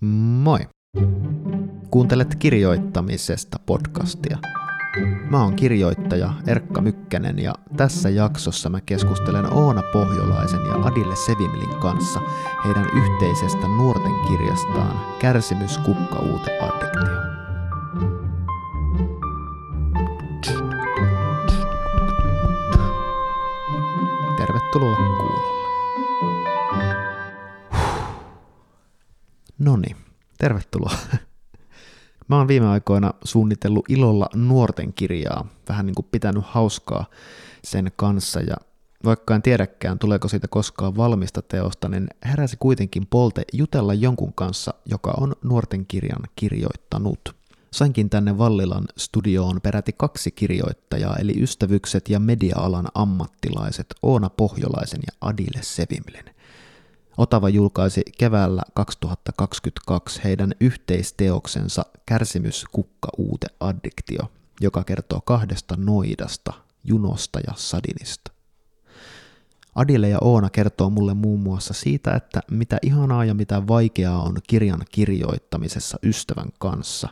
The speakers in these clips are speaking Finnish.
Moi! Kuuntelet kirjoittamisesta podcastia. Mä oon kirjoittaja Erkka Mykkänen ja tässä jaksossa mä keskustelen Oona Pohjolaisen ja Adille Sevimlin kanssa heidän yhteisestä nuorten kirjastaan Kärsimys kukka uute addiktio. Tervetuloa kuulolle. Noni, tervetuloa. Mä oon viime aikoina suunnitellut ilolla nuorten kirjaa, vähän niin kuin pitänyt hauskaa sen kanssa ja vaikka en tiedäkään, tuleeko siitä koskaan valmista teosta, niin heräsi kuitenkin polte jutella jonkun kanssa, joka on nuorten kirjan kirjoittanut. Sainkin tänne Vallilan studioon peräti kaksi kirjoittajaa, eli ystävykset ja media-alan ammattilaiset Oona Pohjolaisen ja Adile Sevimlen. Otava julkaisi keväällä 2022 heidän yhteisteoksensa Kärsimys, kukka, uute, addiktio, joka kertoo kahdesta noidasta, junosta ja sadinista. Adile ja Oona kertoo mulle muun muassa siitä, että mitä ihanaa ja mitä vaikeaa on kirjan kirjoittamisessa ystävän kanssa,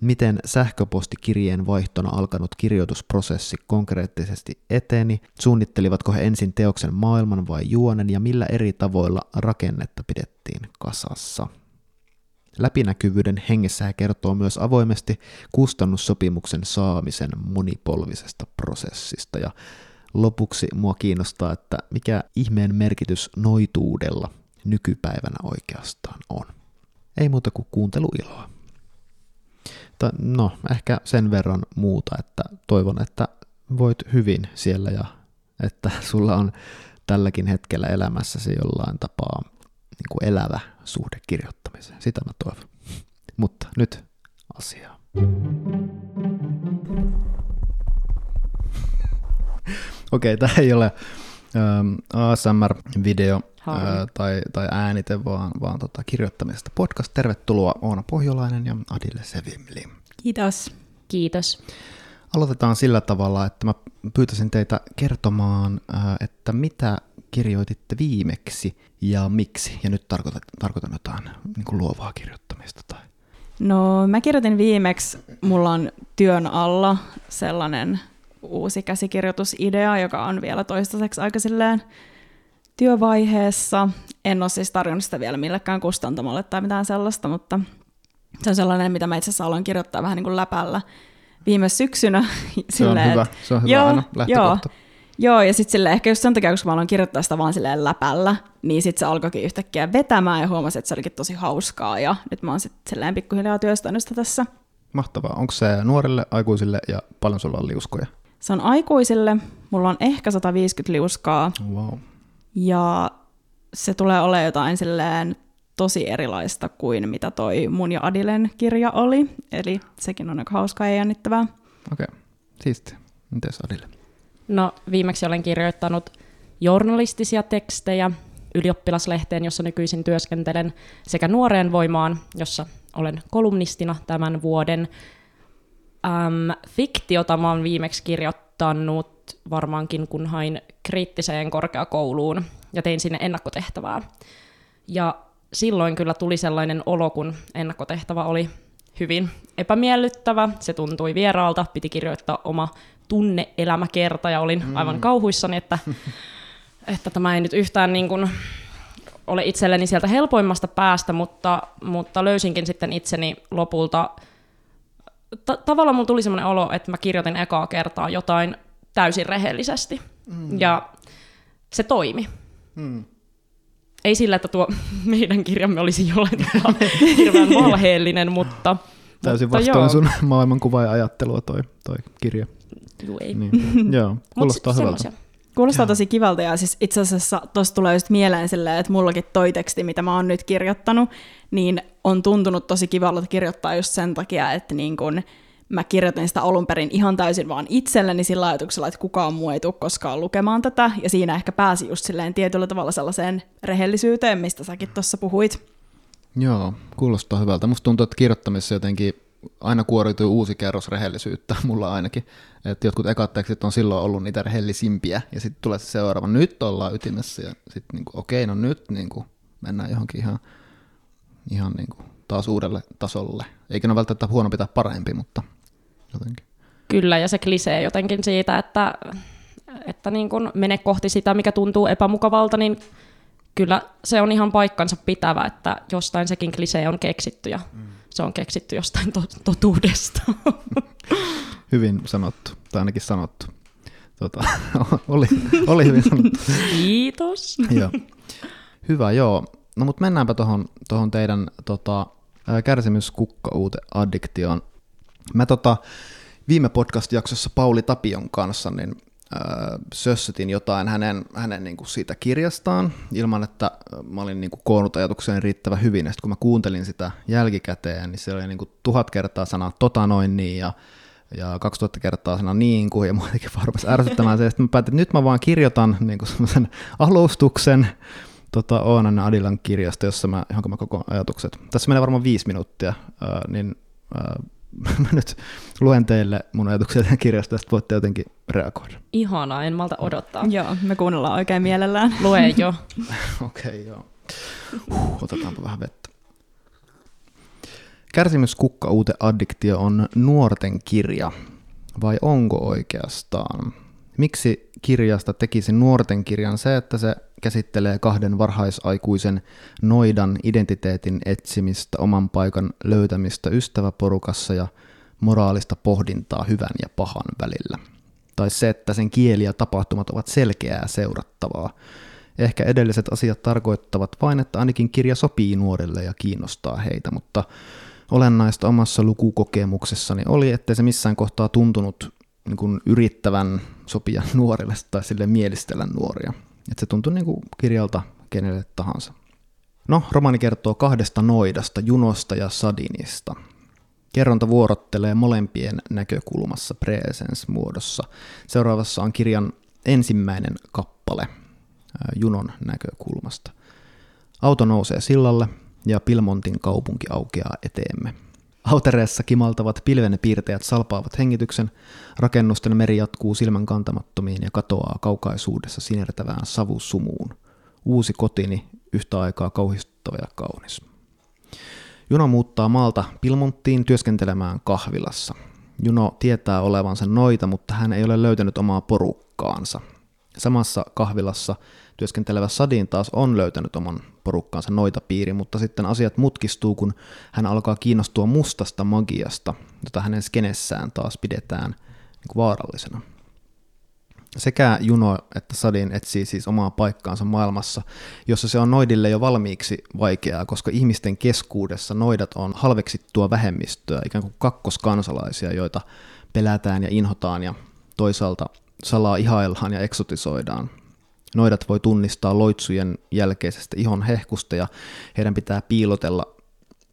miten sähköpostikirjeen vaihtona alkanut kirjoitusprosessi konkreettisesti eteni, suunnittelivatko he ensin teoksen maailman vai juonen ja millä eri tavoilla rakennetta pidettiin kasassa. Läpinäkyvyyden hengessä he kertoo myös avoimesti kustannussopimuksen saamisen monipolvisesta prosessista ja lopuksi mua kiinnostaa, että mikä ihmeen merkitys noituudella nykypäivänä oikeastaan on. Ei muuta kuin kuunteluiloa. No, ehkä sen verran muuta, että toivon, että voit hyvin siellä ja että sulla on tälläkin hetkellä elämässäsi jollain tapaa niin kuin elävä suhde kirjoittamiseen. Sitä mä toivon. Mutta nyt asiaa. Okei, okay, tämä ei ole ähm, ASMR-video äh, tai, tai äänite, vaan, vaan tota, kirjoittamisesta podcast. Tervetuloa Oona Pohjolainen ja Adille Sevimli. Kiitos. Kiitos. Aloitetaan sillä tavalla, että mä pyytäisin teitä kertomaan, äh, että mitä kirjoititte viimeksi ja miksi. Ja nyt tarkoitan, tarkoitan jotain niin kuin luovaa kirjoittamista. Tai... No mä kirjoitin viimeksi, mulla on työn alla sellainen uusi käsikirjoitusidea, joka on vielä toistaiseksi aika silleen työvaiheessa. En ole siis tarjonnut sitä vielä millekään kustantamalle tai mitään sellaista, mutta se on sellainen, mitä mä itse asiassa aloin kirjoittaa vähän niin kuin läpällä viime syksynä. Se on hyvä, se on hyvä joo, aina. Joo, Joo, ja sitten silleen, ehkä just sen takia, koska mä aloin kirjoittaa sitä vaan silleen läpällä, niin sitten se alkoikin yhtäkkiä vetämään ja huomasin, että se olikin tosi hauskaa ja nyt mä oon sitten silleen pikkuhiljaa työstänyt sitä tässä. Mahtavaa. Onko se nuorille, aikuisille ja paljon sulla on liuskoja? Se on aikuisille, mulla on ehkä 150 liuskaa. Wow. Ja se tulee olemaan jotain silleen tosi erilaista kuin mitä toi mun ja Adilen kirja oli. Eli sekin on aika hauskaa ja jännittävää. Okei, okay. siisti. Mites Adile? No viimeksi olen kirjoittanut journalistisia tekstejä ylioppilaslehteen, jossa nykyisin työskentelen, sekä Nuoreen voimaan, jossa olen kolumnistina tämän vuoden. Ähm, fiktiota mä oon viimeksi kirjoittanut varmaankin, kun hain kriittiseen korkeakouluun ja tein sinne ennakkotehtävää. Ja silloin kyllä tuli sellainen olo, kun ennakkotehtävä oli hyvin epämiellyttävä, se tuntui vieraalta, piti kirjoittaa oma tunne-elämäkerta ja olin mm. aivan kauhuissani, että, että tämä ei nyt yhtään niin kuin ole itselleni sieltä helpoimmasta päästä, mutta, mutta löysinkin sitten itseni lopulta. Ta- tavallaan mulla tuli semmoinen olo, että mä kirjoitin ekaa kertaa jotain täysin rehellisesti. Mm. Ja se toimi. Mm. Ei sillä, että tuo meidän kirjamme olisi jollain tavalla hirveän valheellinen, mutta... Täysin mutta vastoin joo. sun maailmankuva ja ajattelua toi, toi kirja. Juu, ei. Niin. Joo, kuulostaa hyvältä. Semmosia. Kuulostaa tosi kivalta ja siis itse asiassa tuossa tulee just mieleen silleen, että mullakin toi teksti, mitä mä oon nyt kirjoittanut, niin on tuntunut tosi kivalta kirjoittaa just sen takia, että niin kun mä kirjoitin sitä alun perin ihan täysin vaan itselleni sillä ajatuksella, että kukaan muu ei tule koskaan lukemaan tätä, ja siinä ehkä pääsi just silleen tietyllä tavalla sellaiseen rehellisyyteen, mistä säkin tuossa puhuit. Joo, kuulostaa hyvältä. Musta tuntuu, että kirjoittamisessa jotenkin aina kuoriutuu uusi kerros rehellisyyttä, mulla ainakin. Että jotkut ekat tekstit on silloin ollut niitä rehellisimpiä, ja sitten tulee se seuraava, nyt ollaan ytimessä, ja sitten niinku, okei, okay, no nyt niinku, mennään johonkin ihan, ihan niinku taas uudelle tasolle. Eikä ne ole välttämättä huonompi tai parempi, mutta jotenkin. Kyllä, ja se klisee jotenkin siitä, että, että niin kun mene kohti sitä, mikä tuntuu epämukavalta, niin kyllä se on ihan paikkansa pitävä, että jostain sekin klisee on keksitty, ja mm. Se on keksitty jostain to- totuudesta. Hyvin sanottu, tai ainakin sanottu. Tota, oli, oli hyvin sanottu. Kiitos. joo. Hyvä, joo. No mutta mennäänpä tuohon tohon teidän tota, kärsimyskukkauute addiktioon. Mä tota, viime podcast-jaksossa Pauli Tapion kanssa niin sössytin jotain hänen, hänen niin kuin siitä kirjastaan, ilman että mä olin niin kuin koonnut ajatukseen riittävän hyvin. Ja sitten kun mä kuuntelin sitä jälkikäteen, niin se oli niin kuin tuhat kertaa sanaa tota noin niin, ja ja 2000 kertaa sana niin kuin, ja muutenkin varmasti ärsyttämään se. Sitten mä päätin, että nyt mä vaan kirjoitan niin kuin semmoisen alustuksen tota, Oonan Adilan kirjasta, jossa mä, johonka mä koko ajatukset. Tässä menee varmaan viisi minuuttia, niin mä nyt luen teille mun ajatuksia tämän kirjasta, ja voitte jotenkin reagoida. Ihanaa, en malta odottaa. Joo, me kuunnellaan oikein mielellään. Lue jo. Okei, okay, joo. Huh, otetaanpa vähän vettä. Kärsimyskukka uute addiktio on nuorten kirja, vai onko oikeastaan? Miksi kirjasta tekisi nuorten kirjan se, että se käsittelee kahden varhaisaikuisen noidan identiteetin etsimistä, oman paikan löytämistä ystäväporukassa ja moraalista pohdintaa hyvän ja pahan välillä. Tai se, että sen kieli ja tapahtumat ovat selkeää seurattavaa. Ehkä edelliset asiat tarkoittavat vain, että ainakin kirja sopii nuorille ja kiinnostaa heitä, mutta olennaista omassa lukukokemuksessani oli, että se missään kohtaa tuntunut niin kuin yrittävän sopia nuorille tai sille mielistellä nuoria. Että se tuntui niin kuin kirjalta kenelle tahansa. No, romaani kertoo kahdesta noidasta, Junosta ja Sadinista. Kerronta vuorottelee molempien näkökulmassa presence-muodossa. Seuraavassa on kirjan ensimmäinen kappale Junon näkökulmasta. Auto nousee sillalle ja Pilmontin kaupunki aukeaa eteemme. Autereessa kimaltavat pilvenpiirteet salpaavat hengityksen, rakennusten meri jatkuu silmän kantamattomiin ja katoaa kaukaisuudessa sinertävään savusumuun. Uusi kotini, yhtä aikaa kauhistuttava ja kaunis. Juno muuttaa maalta Pilmonttiin työskentelemään kahvilassa. Juno tietää olevansa noita, mutta hän ei ole löytänyt omaa porukkaansa. Samassa kahvilassa työskentelevä Sadin taas on löytänyt oman porukkaansa noita piiri, mutta sitten asiat mutkistuu, kun hän alkaa kiinnostua mustasta magiasta, jota hänen skenessään taas pidetään niin vaarallisena. Sekä Juno että Sadin etsii siis omaa paikkaansa maailmassa, jossa se on noidille jo valmiiksi vaikeaa, koska ihmisten keskuudessa noidat on halveksittua vähemmistöä, ikään kuin kakkoskansalaisia, joita pelätään ja inhotaan ja toisaalta salaa ihaillaan ja eksotisoidaan. Noidat voi tunnistaa loitsujen jälkeisestä ihon hehkusta ja heidän pitää piilotella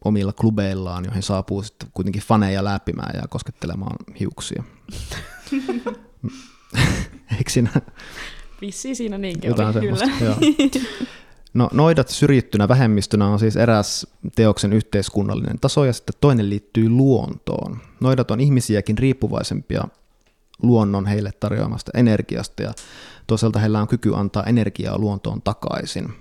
omilla klubeillaan, joihin saapuu sitten kuitenkin faneja läpimään ja koskettelemaan hiuksia. Eikö siinä? Vissiin siinä niinkin Jotain oli, semmoista, kyllä. joo. No, noidat syrjittynä vähemmistönä on siis eräs teoksen yhteiskunnallinen taso ja sitten toinen liittyy luontoon. Noidat on ihmisiäkin riippuvaisempia luonnon heille tarjoamasta energiasta ja toisaalta heillä on kyky antaa energiaa luontoon takaisin.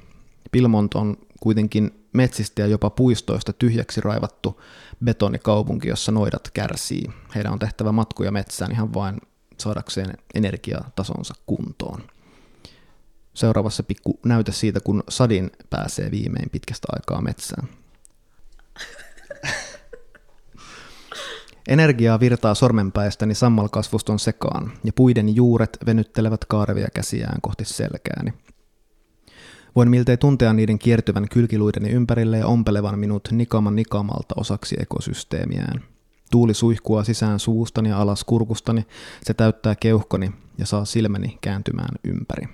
Pilmont on kuitenkin metsistä ja jopa puistoista tyhjäksi raivattu betonikaupunki, jossa noidat kärsii. Heidän on tehtävä matkuja metsään ihan vain saadakseen energiatasonsa kuntoon. Seuraavassa pikku näytä siitä, kun Sadin pääsee viimein pitkästä aikaa metsään. Energiaa virtaa sormenpäistäni sammalkasvuston sekaan, ja puiden juuret venyttelevät kaarevia käsiään kohti selkääni. Voin miltei tuntea niiden kiertyvän kylkiluideni ympärille ja ompelevan minut nikaman nikamalta osaksi ekosysteemiään. Tuuli suihkua sisään suustani ja alas kurkustani, se täyttää keuhkoni ja saa silmäni kääntymään ympäri.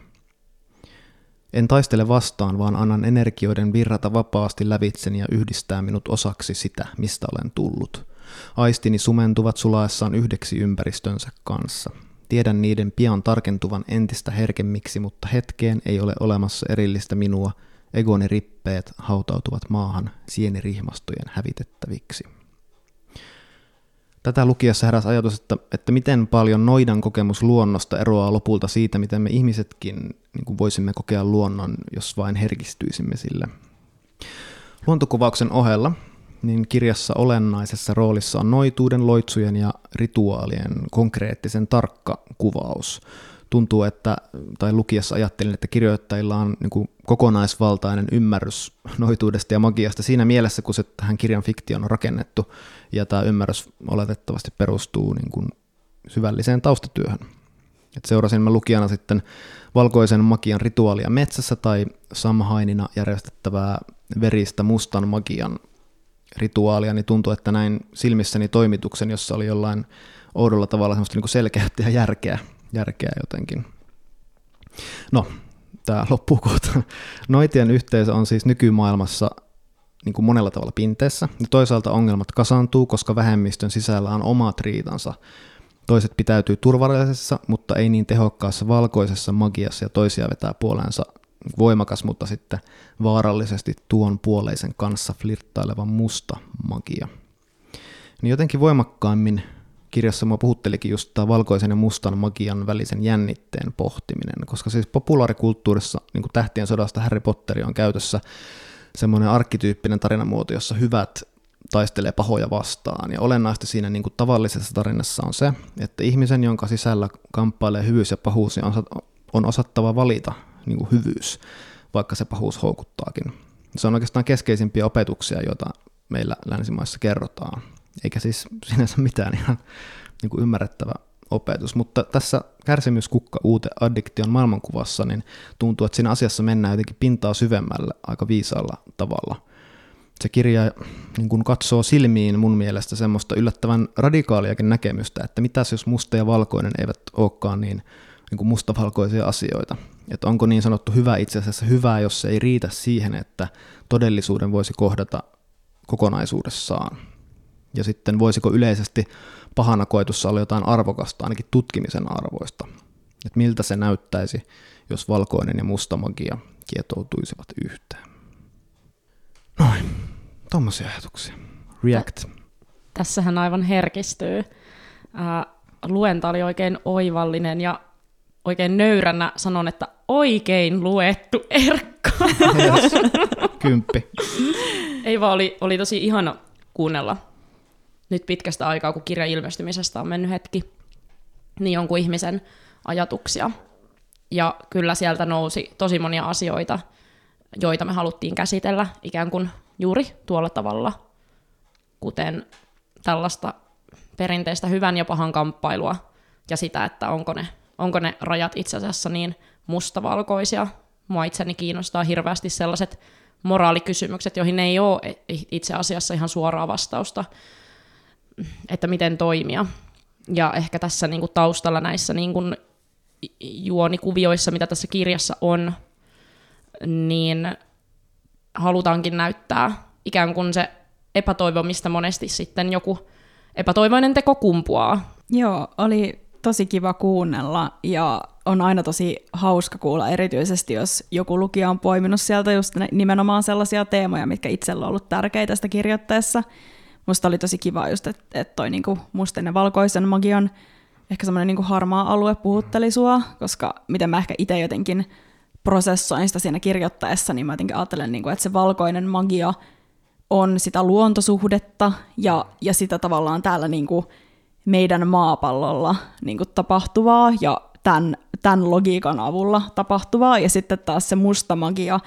En taistele vastaan, vaan annan energioiden virrata vapaasti lävitseni ja yhdistää minut osaksi sitä, mistä olen tullut – Aistini sumentuvat sulaessaan yhdeksi ympäristönsä kanssa. Tiedän niiden pian tarkentuvan entistä herkemmiksi, mutta hetkeen ei ole olemassa erillistä minua. Egoni rippeet hautautuvat maahan sienirihmastojen hävitettäviksi. Tätä lukiessa heräsi ajatus, että, että miten paljon noidan kokemus luonnosta eroaa lopulta siitä, miten me ihmisetkin niin kuin voisimme kokea luonnon, jos vain herkistyisimme sille. Luontokuvauksen ohella niin kirjassa olennaisessa roolissa on noituuden, loitsujen ja rituaalien konkreettisen tarkka kuvaus. Tuntuu, että, tai lukiessa ajattelin, että kirjoittajilla on niin kokonaisvaltainen ymmärrys noituudesta ja magiasta siinä mielessä, kun se tähän kirjan fiktion on rakennettu, ja tämä ymmärrys oletettavasti perustuu niin kuin syvälliseen taustatyöhön. Et seurasin mä lukijana sitten valkoisen magian rituaalia metsässä tai Samhainina järjestettävää veristä mustan magian rituaalia, niin tuntui, että näin silmissäni toimituksen, jossa oli jollain oudolla tavalla semmoista niin selkeyttä ja järkeä, järkeä jotenkin. No, tämä loppuu kohta. Noitien yhteisö on siis nykymaailmassa niin kuin monella tavalla pinteessä, ja toisaalta ongelmat kasaantuu, koska vähemmistön sisällä on omat riitansa. Toiset pitäytyy turvallisessa, mutta ei niin tehokkaassa valkoisessa magiassa, ja toisia vetää puoleensa voimakas, mutta sitten vaarallisesti tuon puoleisen kanssa flirttaileva musta magia. Niin jotenkin voimakkaimmin kirjassa mua puhuttelikin just tämä valkoisen ja mustan magian välisen jännitteen pohtiminen, koska siis populaarikulttuurissa, niin kuin Tähtien sodasta Harry Potter on käytössä semmoinen arkkityyppinen tarinamuoto, jossa hyvät taistelee pahoja vastaan. Ja olennaista siinä niin kuin tavallisessa tarinassa on se, että ihmisen, jonka sisällä kamppailee hyvyys ja pahuus, niin on osattava valita niin kuin hyvyys, vaikka se pahuus houkuttaakin. Se on oikeastaan keskeisimpiä opetuksia, joita meillä länsimaissa kerrotaan. Eikä siis sinänsä mitään ihan niin kuin ymmärrettävä opetus, mutta tässä kärsimyskukka uute addiktion maailmankuvassa, niin tuntuu, että siinä asiassa mennään jotenkin pintaa syvemmälle aika viisaalla tavalla. Se kirja niin kun katsoo silmiin mun mielestä semmoista yllättävän radikaaliakin näkemystä, että mitäs jos musta ja valkoinen eivät olekaan niin, niin kuin mustavalkoisia asioita. Että onko niin sanottu hyvä itse asiassa hyvää, jos se ei riitä siihen, että todellisuuden voisi kohdata kokonaisuudessaan. Ja sitten voisiko yleisesti pahana koetussa olla jotain arvokasta, ainakin tutkimisen arvoista. Että miltä se näyttäisi, jos valkoinen ja musta magia kietoutuisivat yhteen. Noin, tuommoisia ajatuksia. React. Tässähän aivan herkistyy. Luenta oli oikein oivallinen ja oikein nöyränä sanon, että oikein luettu Erkka. Yes. Kymppi. Ei vaan, oli, oli tosi ihana kuunnella nyt pitkästä aikaa, kun kirjan ilmestymisestä on mennyt hetki, niin jonkun ihmisen ajatuksia. Ja kyllä sieltä nousi tosi monia asioita, joita me haluttiin käsitellä ikään kuin juuri tuolla tavalla, kuten tällaista perinteistä hyvän ja pahan kamppailua ja sitä, että onko ne onko ne rajat itse asiassa niin mustavalkoisia. Mua itseni kiinnostaa hirveästi sellaiset moraalikysymykset, joihin ei ole itse asiassa ihan suoraa vastausta, että miten toimia. Ja ehkä tässä niin kuin taustalla näissä niin kuin juonikuvioissa, mitä tässä kirjassa on, niin halutaankin näyttää ikään kuin se epätoivo, mistä monesti sitten joku epätoivoinen teko kumpuaa. Joo, oli tosi kiva kuunnella ja on aina tosi hauska kuulla, erityisesti jos joku lukija on poiminut sieltä just nimenomaan sellaisia teemoja, mitkä itsellä on ollut tärkeitä sitä kirjoittaessa. Musta oli tosi kiva just, että et toi niinku musten ja valkoisen magian ehkä semmoinen niinku harmaa alue puhutteli sua, koska miten mä ehkä itse jotenkin prosessoin sitä siinä kirjoittaessa, niin mä jotenkin ajattelen, niinku, että se valkoinen magia on sitä luontosuhdetta ja, ja sitä tavallaan täällä niinku meidän maapallolla niin kuin tapahtuvaa ja tämän, tämän logiikan avulla tapahtuvaa, ja sitten taas se musta magia,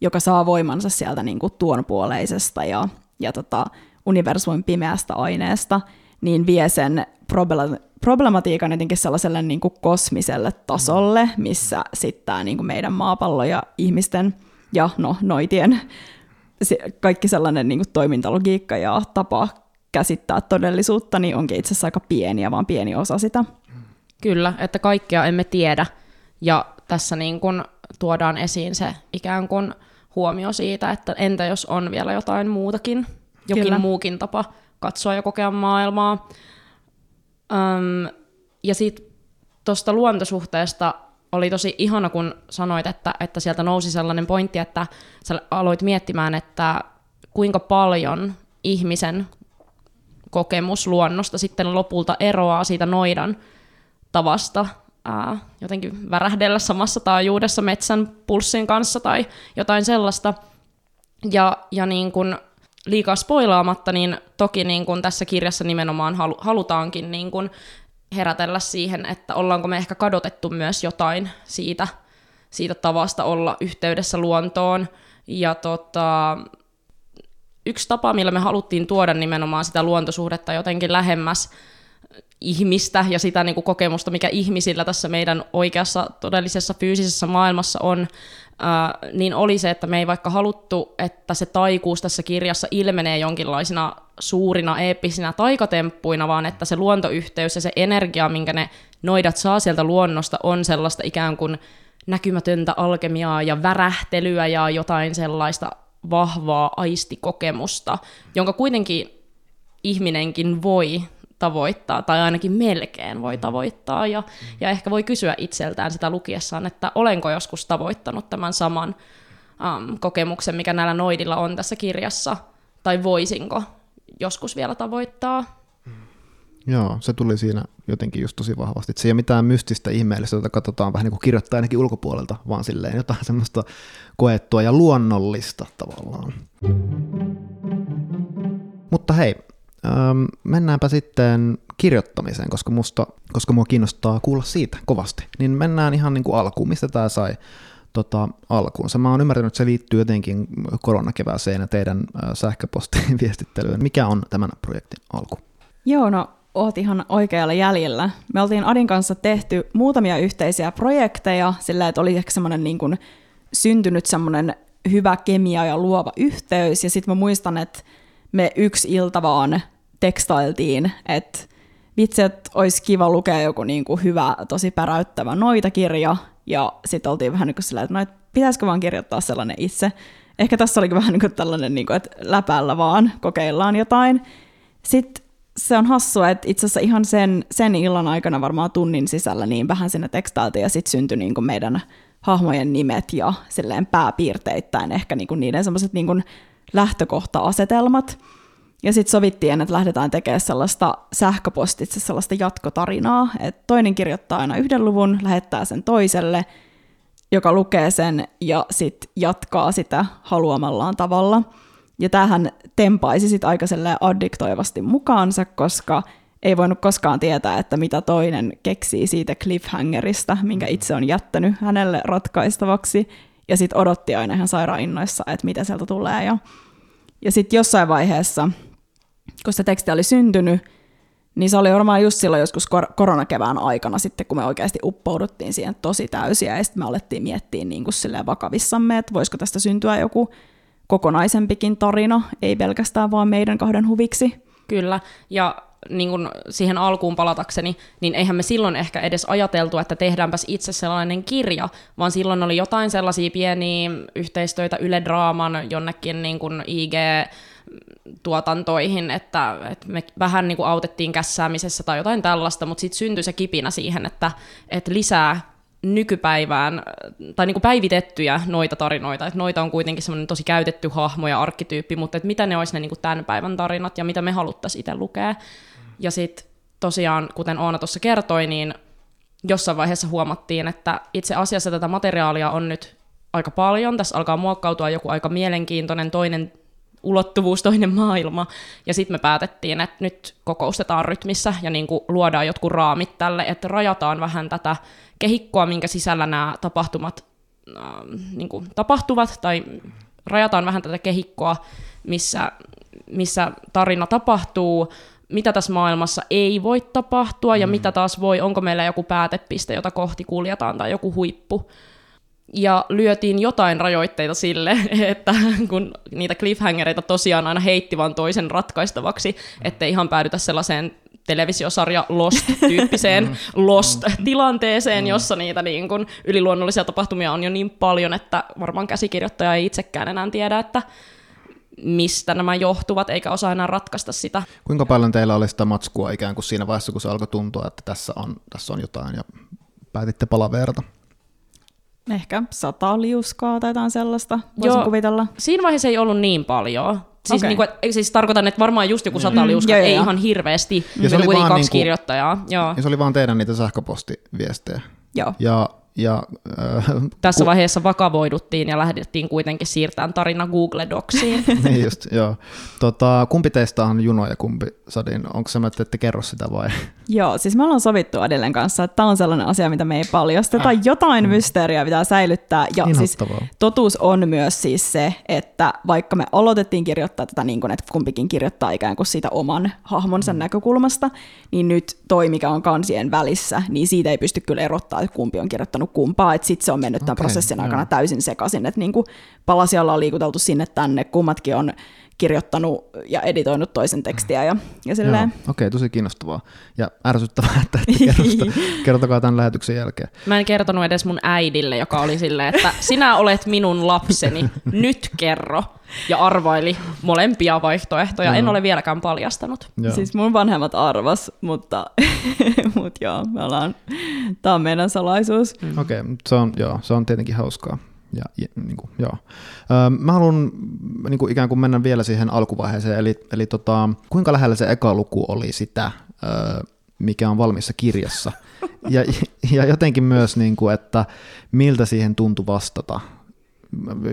joka saa voimansa sieltä niin kuin tuonpuoleisesta ja, ja tota, universumin pimeästä aineesta, niin vie sen problem- problematiikan jotenkin sellaiselle niin kuin kosmiselle tasolle, missä sitten tämä niin kuin meidän maapallo ja ihmisten ja no, noitien kaikki sellainen niin kuin toimintalogiikka ja tapa käsittää todellisuutta, niin onkin itse asiassa aika pieniä, vaan pieni osa sitä. Kyllä, että kaikkea emme tiedä. Ja tässä niin kun tuodaan esiin se ikään kuin huomio siitä, että entä jos on vielä jotain muutakin, jokin Kyllä. muukin tapa katsoa ja kokea maailmaa. Öm, ja sitten tuosta luontosuhteesta oli tosi ihana, kun sanoit, että, että sieltä nousi sellainen pointti, että sä aloit miettimään, että kuinka paljon ihmisen kokemus luonnosta sitten lopulta eroaa siitä noidan tavasta ää, jotenkin värähdellä samassa taajuudessa metsän pulssin kanssa tai jotain sellaista. Ja, ja niin kun liikaa spoilaamatta, niin toki niin kun tässä kirjassa nimenomaan halu, halutaankin niin kun herätellä siihen, että ollaanko me ehkä kadotettu myös jotain siitä, siitä tavasta olla yhteydessä luontoon. Ja tota, yksi tapa, millä me haluttiin tuoda nimenomaan sitä luontosuhdetta jotenkin lähemmäs ihmistä ja sitä niin kuin kokemusta, mikä ihmisillä tässä meidän oikeassa todellisessa fyysisessä maailmassa on, ää, niin oli se, että me ei vaikka haluttu, että se taikuus tässä kirjassa ilmenee jonkinlaisina suurina eeppisinä taikatemppuina, vaan että se luontoyhteys ja se energia, minkä ne noidat saa sieltä luonnosta, on sellaista ikään kuin näkymätöntä alkemiaa ja värähtelyä ja jotain sellaista vahvaa aistikokemusta, jonka kuitenkin ihminenkin voi tavoittaa, tai ainakin melkein voi tavoittaa, ja, ja ehkä voi kysyä itseltään sitä lukiessaan, että olenko joskus tavoittanut tämän saman um, kokemuksen, mikä näillä noidilla on tässä kirjassa, tai voisinko joskus vielä tavoittaa. Joo, se tuli siinä jotenkin just tosi vahvasti. se ei ole mitään mystistä ihmeellistä, jota katsotaan vähän niin kuin kirjoittaa ainakin ulkopuolelta, vaan silleen jotain semmoista koettua ja luonnollista tavallaan. Mutta hei, ähm, mennäänpä sitten kirjoittamiseen, koska, musta, koska mua kiinnostaa kuulla siitä kovasti. Niin mennään ihan niin kuin alkuun, mistä tämä sai tota, alkuunsa. Mä oon ymmärtänyt, että se liittyy jotenkin koronakevääseen ja teidän äh, sähköpostin viestittelyyn. Mikä on tämän projektin alku? Joo, no oot ihan oikealla jäljellä. Me oltiin Adin kanssa tehty muutamia yhteisiä projekteja sillä, että oli ehkä semmoinen niin kuin syntynyt semmoinen hyvä kemia ja luova yhteys. Ja sitten mä muistan, että me yksi ilta vaan tekstailtiin, että vitsi, että olisi kiva lukea joku niin kuin hyvä, tosi päräyttävä noitakirja. Ja sitten oltiin vähän niin kuin sillä, että no, et pitäisikö vaan kirjoittaa sellainen itse. Ehkä tässä olikin vähän niin kuin tällainen, niin kuin, että läpällä vaan kokeillaan jotain. Sitten se on hassua, että itse asiassa ihan sen, sen illan aikana varmaan tunnin sisällä niin vähän sinne tekstailtiin ja sitten syntyi niin kuin meidän hahmojen nimet ja silleen pääpiirteittäin ehkä niin kuin niiden semmoiset niin kuin lähtökohta-asetelmat. Ja sitten sovittiin, että lähdetään tekemään sellaista sähköpostitse sellaista jatkotarinaa, että toinen kirjoittaa aina yhden luvun, lähettää sen toiselle, joka lukee sen ja sitten jatkaa sitä haluamallaan tavalla. Ja tähän tempaisi sitten aika addiktoivasti mukaansa, koska ei voinut koskaan tietää, että mitä toinen keksii siitä cliffhangerista, minkä itse on jättänyt hänelle ratkaistavaksi. Ja sitten odotti aina ihan sairaan innoissa, että mitä sieltä tulee. Ja, ja sitten jossain vaiheessa, kun se teksti oli syntynyt, niin se oli varmaan just silloin joskus kor- koronakevään aikana sitten, kun me oikeasti uppouduttiin siihen tosi täysiä, ja sitten me alettiin miettiä niin kuin vakavissamme, että voisiko tästä syntyä joku kokonaisempikin tarina, ei pelkästään vaan meidän kahden huviksi. Kyllä, ja niin kuin siihen alkuun palatakseni, niin eihän me silloin ehkä edes ajateltu, että tehdäänpäs itse sellainen kirja, vaan silloin oli jotain sellaisia pieniä yhteistöitä Yle Draaman jonnekin niin kuin IG tuotantoihin, että, että me vähän niin kuin autettiin kässäämisessä tai jotain tällaista, mutta sitten syntyi se kipinä siihen, että, että lisää nykypäivään, tai niin kuin päivitettyjä noita tarinoita, että noita on kuitenkin semmoinen tosi käytetty hahmo ja arkkityyppi, mutta että mitä ne olisi ne niin kuin tämän päivän tarinat ja mitä me haluttaisiin itse lukea. Ja sitten tosiaan, kuten Oona tuossa kertoi, niin jossain vaiheessa huomattiin, että itse asiassa tätä materiaalia on nyt aika paljon. Tässä alkaa muokkautua joku aika mielenkiintoinen toinen ulottuvuus, toinen maailma. Ja sitten me päätettiin, että nyt kokoustetaan rytmissä ja niin kuin luodaan jotkut raamit tälle, että rajataan vähän tätä kehikkoa, minkä sisällä nämä tapahtumat äh, niin kuin tapahtuvat, tai rajataan vähän tätä kehikkoa, missä, missä tarina tapahtuu, mitä tässä maailmassa ei voi tapahtua ja mm. mitä taas voi, onko meillä joku päätepiste, jota kohti kuljetaan tai joku huippu. Ja lyötiin jotain rajoitteita sille, että kun niitä cliffhangereita tosiaan aina heitti vaan toisen ratkaistavaksi, ettei ihan päädytä sellaiseen televisiosarja Lost-tyyppiseen mm. Lost-tilanteeseen, mm. jossa niitä niin kun, yliluonnollisia tapahtumia on jo niin paljon, että varmaan käsikirjoittaja ei itsekään enää tiedä, että mistä nämä johtuvat, eikä osaa enää ratkaista sitä. Kuinka paljon teillä oli sitä matskua ikään kuin siinä vaiheessa, kun se alkoi tuntua, että tässä on, tässä on jotain, ja päätitte palaverta? Ehkä sata liuskaa tai jotain sellaista, voisin Joo, kuvitella. Siinä vaiheessa ei ollut niin paljon. Siis, okay. niin kuin, siis tarkoitan, että varmaan just joku sata mm, liuskaa, ei ihan hirveästi. Ja se oli vaan kaksi niin kuin, kirjoittajaa. Joo. Ja se oli vaan teidän niitä sähköpostiviestejä. Joo. Ja ja äh, Tässä vaiheessa vakavoiduttiin ja lähdettiin kuitenkin siirtämään tarina Google Docsiin. niin just, joo. Tota, kumpi teistä on Juno ja kumpi Sadin? Onko se, että ette kerro sitä vai? Joo, siis me ollaan sovittu Adelen kanssa, että tämä on sellainen asia, mitä me ei paljasteta. Äh. Jotain mysteeriä pitää säilyttää. Ja siis totuus on myös siis se, että vaikka me aloitettiin kirjoittaa tätä niin kuin, että kumpikin kirjoittaa ikään kuin siitä oman hahmonsa näkökulmasta, niin nyt toi, mikä on kansien välissä, niin siitä ei pysty kyllä erottaa, että kumpi on kirjoittanut kumpaa. Että sitten se on mennyt tämän Okei, prosessin joo. aikana täysin sekaisin, että niin kuin palasia ollaan liikuteltu sinne tänne, kummatkin on kirjoittanut ja editoinut toisen tekstiä ja, ja silleen. Okei, okay, tosi kiinnostavaa. Ja ärsyttävää, että sitä. Kertokaa tämän lähetyksen jälkeen. Mä en kertonut edes mun äidille, joka oli silleen, että sinä olet minun lapseni, nyt kerro. Ja arvaili molempia vaihtoehtoja. En ole vieläkään paljastanut. Joo. Siis mun vanhemmat arvas, mutta mut joo, me ollaan, tää on meidän salaisuus. Mm. Okei, okay, se, on, joo, se on tietenkin hauskaa. Ja, ja, niin kuin, joo. Öö, mä haluan niin kuin ikään kuin mennä vielä siihen alkuvaiheeseen, eli, eli tota, kuinka lähellä se eka luku oli sitä, öö, mikä on valmissa kirjassa. Ja, ja jotenkin myös, niin kuin, että miltä siihen tuntui vastata.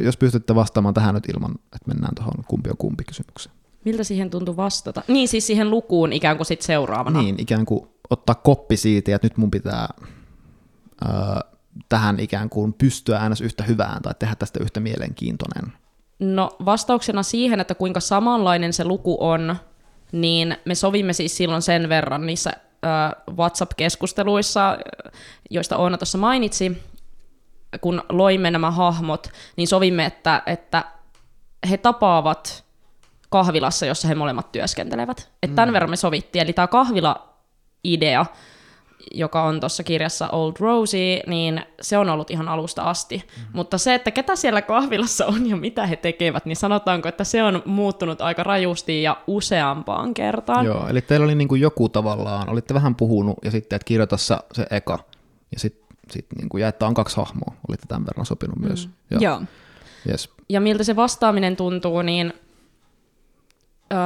Jos pystytte vastaamaan tähän nyt ilman, että mennään tuohon kumpi on kumpi kysymykseen. Miltä siihen tuntui vastata? Niin, siis siihen lukuun ikään kuin sit seuraavana. Niin, ikään kuin ottaa koppi siitä, että nyt mun pitää öö, tähän ikään kuin pystyä äänes yhtä hyvään tai tehdä tästä yhtä mielenkiintoinen. No vastauksena siihen, että kuinka samanlainen se luku on, niin me sovimme siis silloin sen verran niissä äh, WhatsApp-keskusteluissa, joista Oona tuossa mainitsi, kun loimme nämä hahmot, niin sovimme, että, että he tapaavat kahvilassa, jossa he molemmat työskentelevät. Et tämän verran me sovittiin. Eli tämä kahvila-idea, joka on tuossa kirjassa Old Rosie, niin se on ollut ihan alusta asti. Mm-hmm. Mutta se, että ketä siellä kahvilassa on ja mitä he tekevät, niin sanotaanko, että se on muuttunut aika rajusti ja useampaan kertaan. Joo, eli teillä oli niin kuin joku tavallaan, olitte vähän puhunut ja sitten, että kirjoita se eka. Ja sitten sit niin kuin, on kaksi hahmoa, olitte tämän verran sopinut myös. Joo. joo. Yes. Ja miltä se vastaaminen tuntuu, niin öö,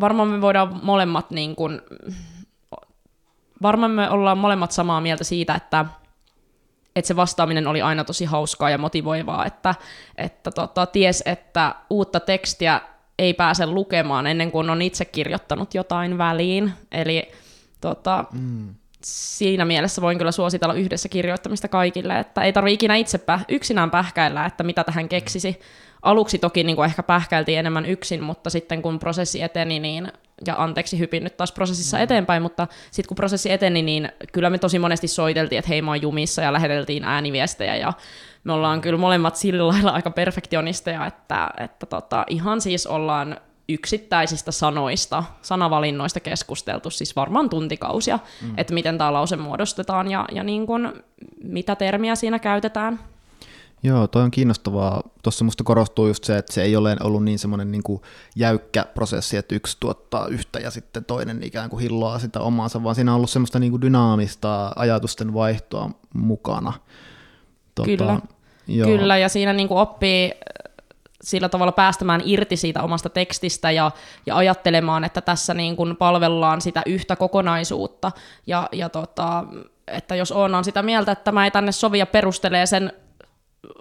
varmaan me voidaan molemmat niin kuin, varmaan me ollaan molemmat samaa mieltä siitä, että, että se vastaaminen oli aina tosi hauskaa ja motivoivaa, että, että tota, ties, että uutta tekstiä ei pääse lukemaan ennen kuin on itse kirjoittanut jotain väliin. Eli tota, mm. siinä mielessä voin kyllä suositella yhdessä kirjoittamista kaikille, että ei tarvitse ikinä itse päh- yksinään pähkäillä, että mitä tähän keksisi. Aluksi toki niin kuin ehkä pähkäiltiin enemmän yksin, mutta sitten kun prosessi eteni, niin, ja anteeksi hypin nyt taas prosessissa eteenpäin, mutta sitten kun prosessi eteni, niin kyllä me tosi monesti soiteltiin, että hei mä oon jumissa ja läheteltiin ääniviestejä ja me ollaan kyllä molemmat sillä lailla aika perfektionisteja, että, että tota, ihan siis ollaan yksittäisistä sanoista, sanavalinnoista keskusteltu, siis varmaan tuntikausia, mm. että miten tämä lause muodostetaan ja, ja niin kun, mitä termiä siinä käytetään. Joo, toi on kiinnostavaa. Tuossa musta korostuu just se, että se ei ole ollut niin semmoinen niin kuin jäykkä prosessi, että yksi tuottaa yhtä ja sitten toinen ikään kuin hilloaa sitä omaansa, vaan siinä on ollut semmoista niin kuin dynaamista ajatusten vaihtoa mukana. Tota, Kyllä. Joo. Kyllä, ja siinä niin kuin oppii äh, sillä tavalla päästämään irti siitä omasta tekstistä ja, ja ajattelemaan, että tässä niin kuin palvellaan sitä yhtä kokonaisuutta. Ja, ja tota, että jos Oona on sitä mieltä, että tämä ei tänne sovi ja perustelee sen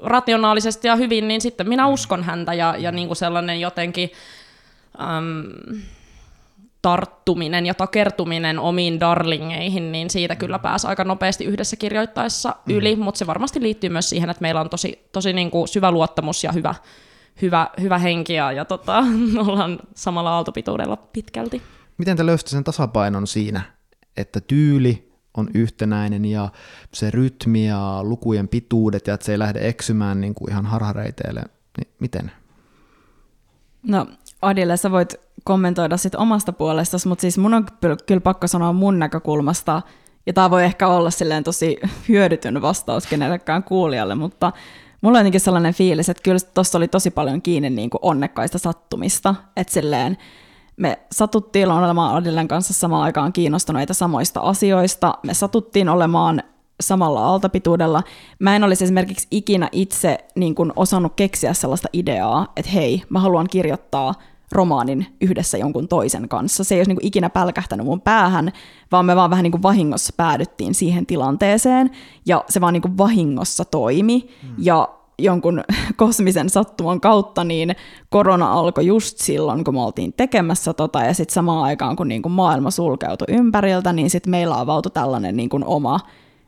rationaalisesti ja hyvin, niin sitten minä uskon häntä ja, ja niin kuin sellainen jotenkin äm, tarttuminen ja takertuminen omiin darlingeihin, niin siitä kyllä pääsi aika nopeasti yhdessä kirjoittaessa yli, mm. mutta se varmasti liittyy myös siihen, että meillä on tosi, tosi niin kuin syvä luottamus ja hyvä, hyvä, hyvä henki ja, ja tota, ollaan samalla aaltopituudella pitkälti. Miten te löysitte sen tasapainon siinä, että tyyli on yhtenäinen ja se rytmi ja lukujen pituudet ja että se ei lähde eksymään niin kuin ihan harhareiteille, niin miten? No Adille, sä voit kommentoida sit omasta puolestasi, mutta siis mun on kyllä pakko sanoa mun näkökulmasta, ja tämä voi ehkä olla silleen tosi hyödytyn vastaus kenellekään kuulijalle, mutta mulla on jotenkin sellainen fiilis, että kyllä tuossa oli tosi paljon kiinni niin kuin onnekkaista sattumista, että silleen me satuttiin olemaan Adillen kanssa samaan aikaan kiinnostuneita samoista asioista, me satuttiin olemaan samalla aaltopituudella. Mä en olisi esimerkiksi ikinä itse niin kuin osannut keksiä sellaista ideaa, että hei, mä haluan kirjoittaa romaanin yhdessä jonkun toisen kanssa. Se ei olisi niin kuin ikinä pälkähtänyt mun päähän, vaan me vaan vähän niin kuin vahingossa päädyttiin siihen tilanteeseen, ja se vaan niin kuin vahingossa toimi, mm. ja jonkun kosmisen sattuman kautta, niin korona alkoi just silloin, kun me oltiin tekemässä tota, ja sitten samaan aikaan, kun niin kuin maailma sulkeutui ympäriltä, niin sitten meillä avautui tällainen niin kuin oma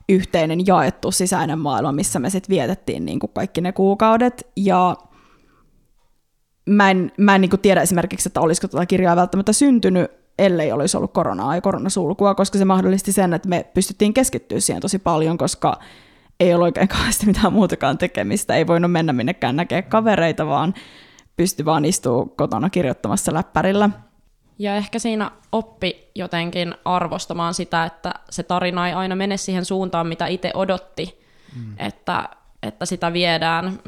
yhteinen jaettu sisäinen maailma, missä me sitten vietettiin niin kuin kaikki ne kuukaudet, ja mä en, mä en niin kuin tiedä esimerkiksi, että olisiko tätä kirjaa välttämättä syntynyt, ellei olisi ollut koronaa ja koronasulkua, koska se mahdollisti sen, että me pystyttiin keskittyä siihen tosi paljon, koska ei ollut oikein kauheasti mitään muutakaan tekemistä, ei voinut mennä minnekään näkeä kavereita, vaan pystyi vaan istua kotona kirjoittamassa läppärillä. Ja ehkä siinä oppi jotenkin arvostamaan sitä, että se tarina ei aina mene siihen suuntaan, mitä itse odotti, mm. että, että sitä viedään.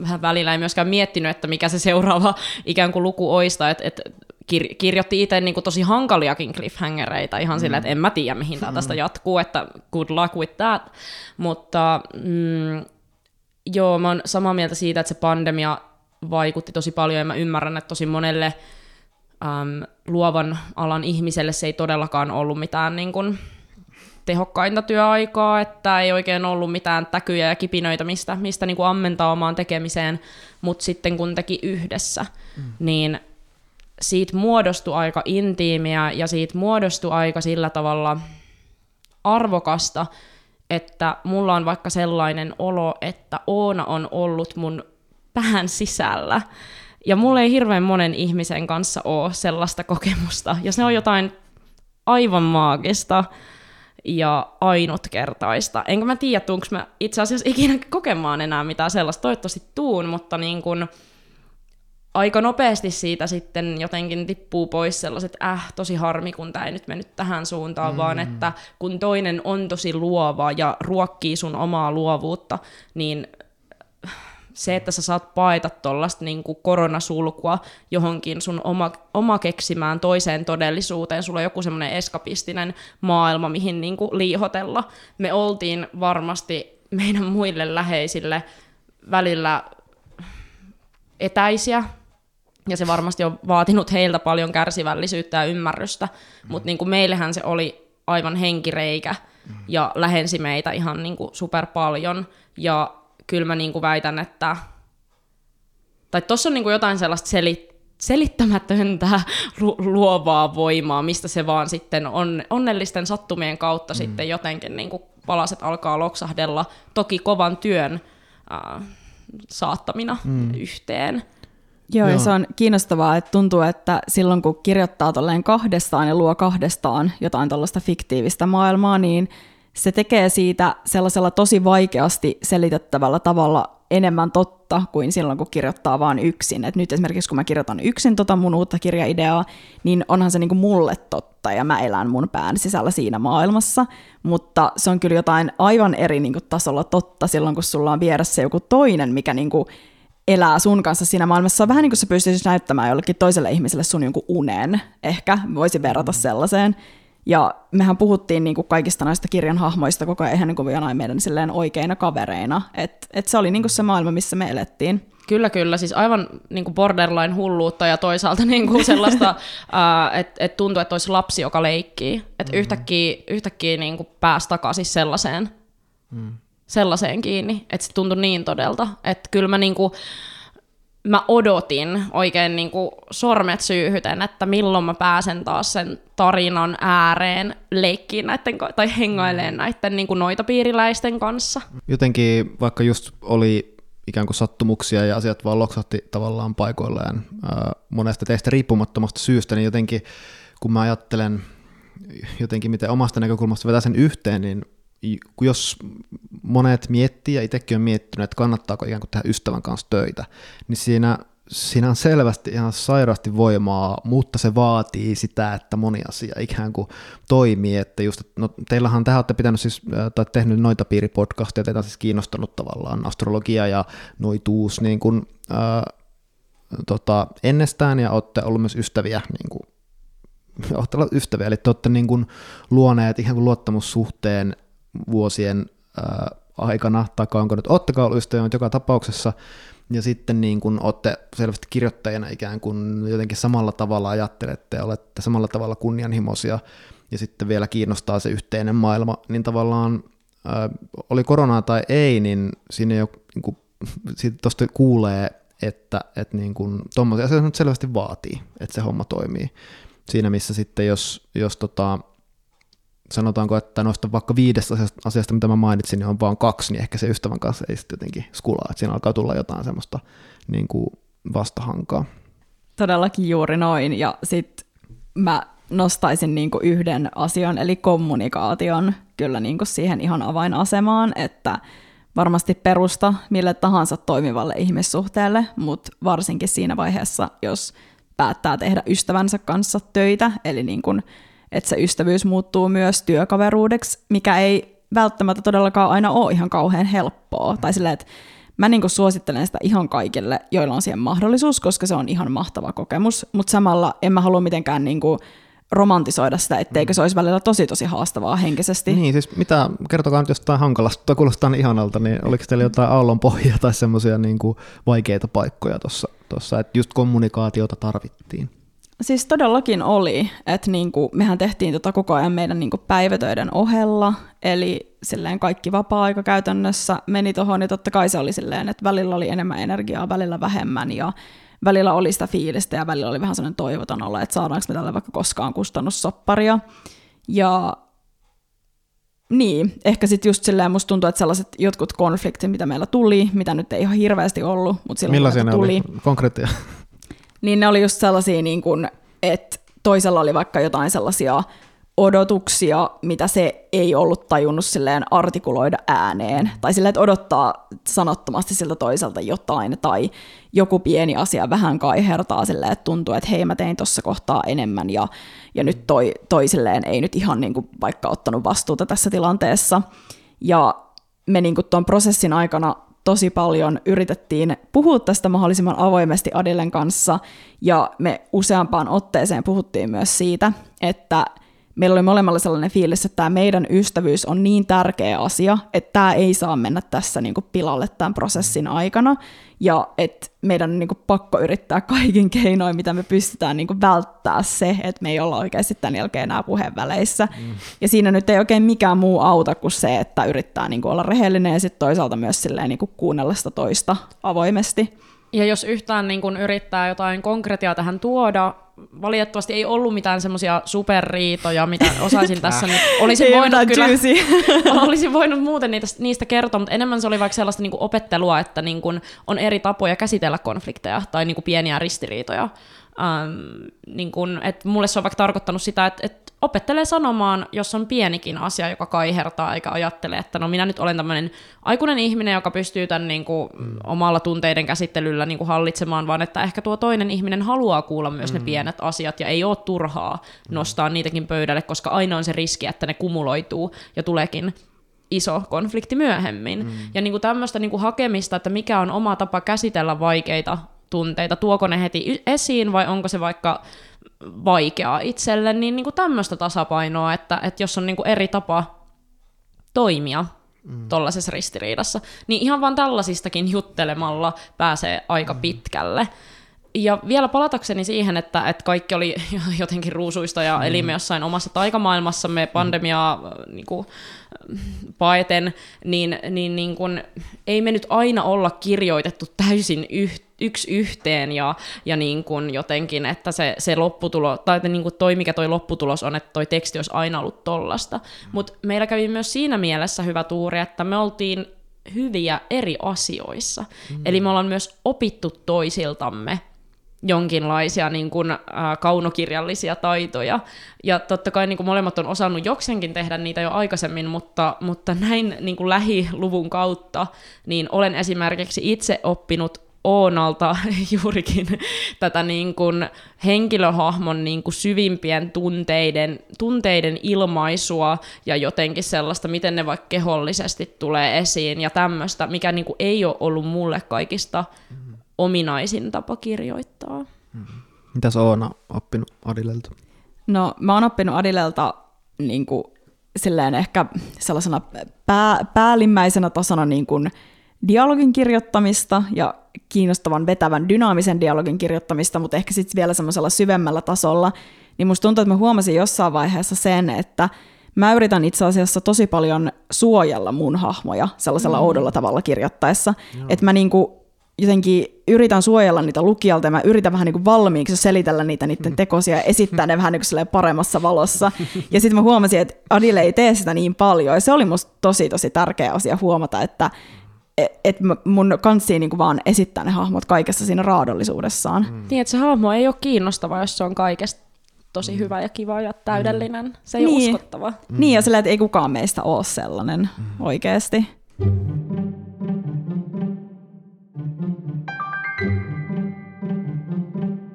Vähän välillä ei myöskään miettinyt, että mikä se seuraava ikään kuin luku oista, että, että kir- kirjoitti itse niin kuin tosi hankaliakin cliffhangereita ihan mm. silleen, että en mä tiedä, mihin tämä tästä jatkuu, että good luck with that. Mutta mm, joo, mä oon samaa mieltä siitä, että se pandemia vaikutti tosi paljon ja mä ymmärrän, että tosi monelle äm, luovan alan ihmiselle se ei todellakaan ollut mitään niin kuin, tehokkainta työaikaa, että ei oikein ollut mitään täkyjä ja kipinöitä, mistä, mistä niin kuin ammentaa omaan tekemiseen, mutta sitten kun teki yhdessä, mm. niin siitä muodostui aika intiimiä ja siitä muodostui aika sillä tavalla arvokasta, että mulla on vaikka sellainen olo, että Oona on ollut mun pään sisällä. Ja mulla ei hirveän monen ihmisen kanssa ole sellaista kokemusta. Ja se on jotain aivan maagista ja ainutkertaista. Enkä mä tiedä, tuunko mä itse asiassa ikinä kokemaan enää mitään sellaista. Toivottavasti tuun, mutta niin kun, aika nopeasti siitä sitten jotenkin tippuu pois sellaiset, äh, tosi harmi, kun tämä ei nyt mennyt tähän suuntaan, mm. vaan että kun toinen on tosi luova ja ruokkii sun omaa luovuutta, niin se, että sä saat paeta tuollaista niin koronasulkua johonkin sun oma, oma keksimään toiseen todellisuuteen, sulla on joku semmoinen eskapistinen maailma, mihin niin kuin liihotella. Me oltiin varmasti meidän muille läheisille välillä etäisiä, ja se varmasti on vaatinut heiltä paljon kärsivällisyyttä ja ymmärrystä, mm. mutta niin kuin meillähän se oli aivan henkireikä mm. ja lähensi meitä ihan niin kuin super paljon. Ja kyllä mä niin kuin väitän, että tai tuossa on niin kuin jotain sellaista selit, selittämätöntä lu- luovaa voimaa, mistä se vaan sitten on onnellisten sattumien kautta mm. sitten jotenkin niin kuin palaset alkaa loksahdella, toki kovan työn äh, saattamina mm. yhteen. Joo, Joo, ja se on kiinnostavaa, että tuntuu, että silloin kun kirjoittaa tolleen kahdestaan ja luo kahdestaan jotain tällaista fiktiivistä maailmaa, niin se tekee siitä sellaisella tosi vaikeasti selitettävällä tavalla enemmän totta kuin silloin, kun kirjoittaa vain yksin. Et nyt esimerkiksi kun mä kirjoitan yksin tota mun uutta kirjaideaa, niin onhan se niinku mulle totta ja mä elän mun pään sisällä siinä maailmassa, mutta se on kyllä jotain aivan eri niinku tasolla totta silloin, kun sulla on vieressä joku toinen, mikä niinku elää sun kanssa siinä maailmassa. Vähän niin kuin sä pystyisit näyttämään jollekin toiselle ihmiselle sun jonkun unen, ehkä voisi verrata sellaiseen. Ja mehän puhuttiin niin kuin kaikista näistä kirjan hahmoista koko ajan niin kuin jonain meidän silleen oikeina kavereina. Että et se oli niin kuin se maailma, missä me elettiin. Kyllä, kyllä. Siis aivan niin kuin borderline hulluutta ja toisaalta niin kuin sellaista, uh, että et tuntuu, että olisi lapsi, joka leikkii. Että mm-hmm. yhtäkkiä, yhtäkkiä niin kuin pääsi takaisin sellaiseen. Mm sellaiseen kiinni, että se tuntui niin todelta, että kyllä mä niinku, mä odotin oikein niinku sormet syyhyten, että milloin mä pääsen taas sen tarinan ääreen leikkiin näiden, tai hengaileen näiden niinku noita piiriläisten kanssa. Jotenkin vaikka just oli ikään kuin sattumuksia ja asiat vaan loksahti tavallaan paikoilleen ää, monesta teistä riippumattomasta syystä, niin jotenkin kun mä ajattelen jotenkin miten omasta näkökulmasta vetää sen yhteen, niin jos monet miettii, ja itsekin on miettinyt, että kannattaako ikään kuin tehdä ystävän kanssa töitä, niin siinä, siinä on selvästi ihan sairaasti voimaa, mutta se vaatii sitä, että moni asia ikään kuin toimii, että just, no, teillähän tähän olette pitänyt siis, tai tehnyt noita piiripodcasteja, teitä on siis kiinnostanut tavallaan astrologia ja noituus niin kuin, ää, tota, ennestään, ja olette ollut myös ystäviä niin kuin, ystäviä, eli te olette niin kuin luoneet ihan kuin luottamussuhteen vuosien ää, aikana, tai onko nyt ottakaa ollut ystäviä, mutta joka tapauksessa ja sitten niin kun olette selvästi kirjoittajana ikään kuin jotenkin samalla tavalla ajattelette ja olette samalla tavalla kunnianhimoisia ja sitten vielä kiinnostaa se yhteinen maailma, niin tavallaan äh, oli koronaa tai ei, niin siinä jo niin kuin, tuosta kuulee, että, että niin kuin, tuommoisia asioita selvästi vaatii, että se homma toimii. Siinä missä sitten jos, jos tota, sanotaanko, että noista vaikka viidestä asiasta, mitä mä mainitsin, niin on vain kaksi, niin ehkä se ystävän kanssa ei sitten jotenkin skulaa, että siinä alkaa tulla jotain semmoista niin kuin vastahankaa. Todellakin juuri noin, ja sitten mä nostaisin niin kuin yhden asian, eli kommunikaation kyllä niin kuin siihen ihan avainasemaan, että varmasti perusta mille tahansa toimivalle ihmissuhteelle, mutta varsinkin siinä vaiheessa, jos päättää tehdä ystävänsä kanssa töitä, eli niin kuin että se ystävyys muuttuu myös työkaveruudeksi, mikä ei välttämättä todellakaan aina ole ihan kauhean helppoa. Tai silleen, että mä niin suosittelen sitä ihan kaikille, joilla on siihen mahdollisuus, koska se on ihan mahtava kokemus, mutta samalla en mä halua mitenkään niin kuin romantisoida sitä, etteikö se olisi välillä tosi tosi haastavaa henkisesti. Niin, siis mitä, kertokaa nyt jostain hankalasta, tai kuulostaa niin ihanalta, niin oliko teillä jotain aallonpohjia tai semmoisia niin vaikeita paikkoja tuossa, että just kommunikaatiota tarvittiin? Siis todellakin oli, että niinku, mehän tehtiin tota koko ajan meidän niinku päivätöiden ohella, eli silleen kaikki vapaa-aika käytännössä meni tuohon, ja totta kai se oli silleen, että välillä oli enemmän energiaa, välillä vähemmän, ja välillä oli sitä fiilistä, ja välillä oli vähän sellainen toivoton olla, että saadaanko me tälle vaikka koskaan kustannussopparia. Ja niin, ehkä sitten just silleen musta tuntuu, että sellaiset jotkut konfliktit, mitä meillä tuli, mitä nyt ei ihan hirveästi ollut, mutta silloin Millaisia ne tuli, oli? Konkreettia niin ne oli just sellaisia, niin kuin, että toisella oli vaikka jotain sellaisia odotuksia, mitä se ei ollut tajunnut silleen artikuloida ääneen. Tai silleen, että odottaa sanottomasti siltä toiselta jotain, tai joku pieni asia vähän kaihertaa silleen, että tuntuu, että hei mä tein tuossa kohtaa enemmän, ja, ja nyt toi, toisilleen ei nyt ihan niin kuin vaikka ottanut vastuuta tässä tilanteessa. Ja me niin kuin tuon prosessin aikana tosi paljon yritettiin puhua tästä mahdollisimman avoimesti Adilen kanssa, ja me useampaan otteeseen puhuttiin myös siitä, että meillä oli molemmilla sellainen fiilis, että tämä meidän ystävyys on niin tärkeä asia, että tämä ei saa mennä tässä niin kuin pilalle tämän prosessin aikana, ja että meidän on niin kuin pakko yrittää kaikin keinoin, mitä me pystytään niin kuin välttää se, että me ei olla oikeasti tämän jälkeen enää puheenväleissä. Mm. Ja siinä nyt ei oikein mikään muu auta kuin se, että yrittää niin kuin olla rehellinen ja sitten toisaalta myös silleen niin kuin kuunnella sitä toista avoimesti. Ja jos yhtään niin kun yrittää jotain konkretiaa tähän tuoda, valitettavasti ei ollut mitään semmoisia superriitoja, mitä osaisin tässä nyt. Olisin voinut kyllä, olisin voinut muuten niitä, niistä kertoa, mutta enemmän se oli vaikka sellaista niin opettelua, että niin kun on eri tapoja käsitellä konflikteja tai niin pieniä ristiriitoja. Ähm, niin kun, et mulle se on vaikka tarkoittanut sitä, että, että opettelee sanomaan, jos on pienikin asia, joka kaihertaa, eikä ajattele, että no minä nyt olen tämmöinen aikuinen ihminen, joka pystyy tämän niin kuin, mm. omalla tunteiden käsittelyllä niin kuin hallitsemaan, vaan että ehkä tuo toinen ihminen haluaa kuulla myös mm. ne pienet asiat ja ei ole turhaa mm. nostaa niitäkin pöydälle, koska aina on se riski, että ne kumuloituu ja tuleekin iso konflikti myöhemmin. Mm. Ja niin kuin tämmöistä niin kuin hakemista, että mikä on oma tapa käsitellä vaikeita tunteita, tuoko ne heti esiin vai onko se vaikka vaikeaa itselle, niin, niin kuin tämmöistä tasapainoa, että, että jos on niin kuin eri tapa toimia mm. tuollaisessa ristiriidassa, niin ihan vaan tällaisistakin juttelemalla pääsee aika mm. pitkälle. Ja vielä palatakseni siihen, että, että kaikki oli jotenkin ruusuista ja mm. elimme jossain omassa taikamaailmassamme pandemiaa mm. niin kuin, paeten, niin, niin, niin kuin, ei me nyt aina olla kirjoitettu täysin yht, yksi yhteen ja, ja niin kuin jotenkin, että se, se lopputulo, tai että niin kuin toi, mikä toi lopputulos on, että toi teksti olisi aina ollut tollasta. Mm. Mutta meillä kävi myös siinä mielessä hyvä tuuri, että me oltiin hyviä eri asioissa. Mm. Eli me ollaan myös opittu toisiltamme jonkinlaisia niin kuin, äh, kaunokirjallisia taitoja. Ja totta kai niin kuin molemmat on osannut joksenkin tehdä niitä jo aikaisemmin, mutta, mutta näin niin kuin lähiluvun kautta niin olen esimerkiksi itse oppinut Oonalta juurikin tätä niin kuin henkilöhahmon niin kuin syvimpien tunteiden, tunteiden ilmaisua ja jotenkin sellaista, miten ne vaikka kehollisesti tulee esiin ja tämmöistä, mikä niin kuin ei ole ollut mulle kaikista. Ominaisin tapa kirjoittaa. Mm-hmm. Mitäs Oona oppinut Adilelta? No mä oon oppinut Adilelta niin kuin, silleen ehkä sellaisena pää, päällimmäisenä tasana niin kuin, dialogin kirjoittamista ja kiinnostavan, vetävän, dynaamisen dialogin kirjoittamista, mutta ehkä sitten vielä semmoisella syvemmällä tasolla, niin musta tuntuu, että mä huomasin jossain vaiheessa sen, että mä yritän itse asiassa tosi paljon suojella mun hahmoja sellaisella mm. oudolla tavalla kirjoittaessa, että mä niinku jotenkin yritän suojella niitä lukijalta ja mä yritän vähän niin kuin valmiiksi selitellä niitä niiden mm. tekosia ja esittää ne vähän niin kuin paremmassa valossa. Ja sitten mä huomasin, että Adile ei tee sitä niin paljon ja se oli musta tosi tosi tärkeä asia huomata, että että mun kansi niin vaan esittää ne hahmot kaikessa siinä raadollisuudessaan. Mm. Niin, että se hahmo ei ole kiinnostava, jos se on kaikesta tosi mm. hyvä ja kiva ja täydellinen. Mm. Se ei niin. ole uskottava. Mm. Niin, ja sillä, että ei kukaan meistä ole sellainen mm. oikeasti.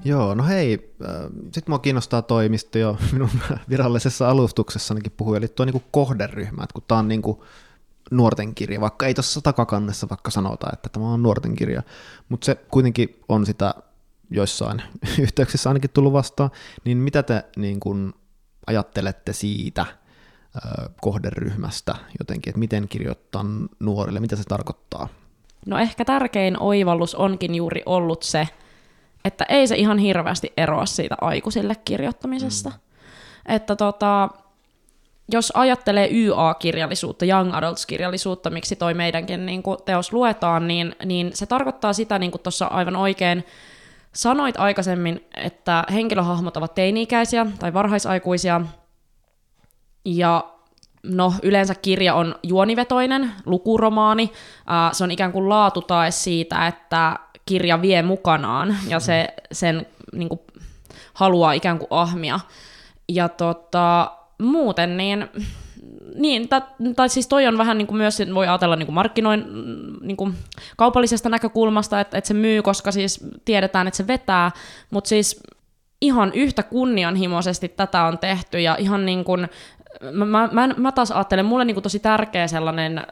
Joo, no hei, äh, sitten mua kiinnostaa toimisto jo minun virallisessa alustuksessanikin puhui, eli tuo niinku kohderyhmä, että kun tämä on niinku nuorten kirja, vaikka ei tuossa takakannessa vaikka sanota, että tämä on nuorten kirja, mutta se kuitenkin on sitä joissain yhteyksissä ainakin tullut vastaan, niin mitä te niin kun ajattelette siitä ö, kohderyhmästä jotenkin, että miten kirjoittaa nuorille, mitä se tarkoittaa? No ehkä tärkein oivallus onkin juuri ollut se, että ei se ihan hirveästi eroa siitä aikuisille kirjoittamisesta. Mm. Että tota, jos ajattelee YA-kirjallisuutta, Young Adults-kirjallisuutta, miksi toi meidänkin niin kuin, teos luetaan, niin, niin se tarkoittaa sitä, niin kuin tuossa aivan oikein sanoit aikaisemmin, että henkilöhahmot ovat teini-ikäisiä tai varhaisaikuisia, ja no yleensä kirja on juonivetoinen, lukuromaani, se on ikään kuin laatutae siitä, että kirja vie mukanaan, ja se sen niin kuin, haluaa ikään kuin ahmia. Ja tota, muuten niin, niin tai, tai siis toi on vähän niin kuin myös, voi ajatella niin kuin markkinoin niin kuin kaupallisesta näkökulmasta, että, että se myy, koska siis tiedetään, että se vetää, mutta siis ihan yhtä kunnianhimoisesti tätä on tehty ja ihan niin kuin, mä, mä, mä, mä taas ajattelen, mulle niin kuin tosi tärkeä sellainen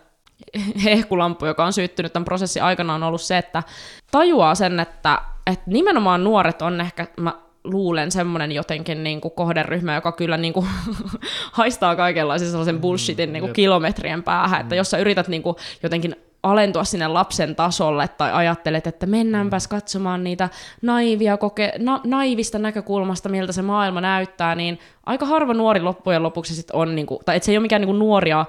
hehkulampu, joka on syttynyt tämän prosessin aikana, on ollut se, että tajuaa sen, että, että nimenomaan nuoret on ehkä, mä luulen semmoinen jotenkin niin kuin kohderyhmä, joka kyllä niin kuin haistaa kaikenlaisen sellaisen bullshitin niin kuin kilometrien päähän, että mm. jos sä yrität niin kuin jotenkin alentua sinne lapsen tasolle tai ajattelet, että mennäänpäs katsomaan niitä naivia koke- na- naivista näkökulmasta, miltä se maailma näyttää, niin aika harva nuori loppujen lopuksi sit on, niin kuin, tai että se ei ole mikään niin kuin nuoria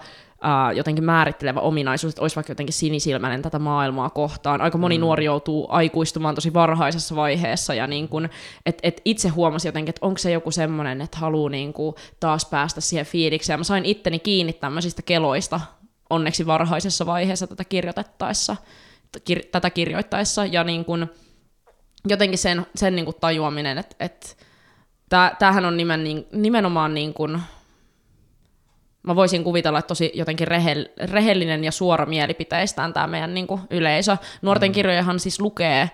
jotenkin määrittelevä ominaisuus, että olisi vaikka jotenkin sinisilmäinen tätä maailmaa kohtaan. Aika moni mm. nuori joutuu aikuistumaan tosi varhaisessa vaiheessa, ja niin kun, et, et itse huomasin jotenkin, että onko se joku semmoinen, että haluaa niin kun taas päästä siihen fiilikseen. Ja mä sain itteni kiinni tämmöisistä keloista onneksi varhaisessa vaiheessa tätä kirjoitettaessa, kir- tätä kirjoittaessa, ja niin kun, jotenkin sen, sen niin kun tajuaminen, että, että tämähän on nimen, niin, nimenomaan niin kun, mä voisin kuvitella, että tosi jotenkin rehell, rehellinen ja suora mielipiteistään tämä meidän niin kuin, yleisö. Nuorten mm. kirjojahan siis lukee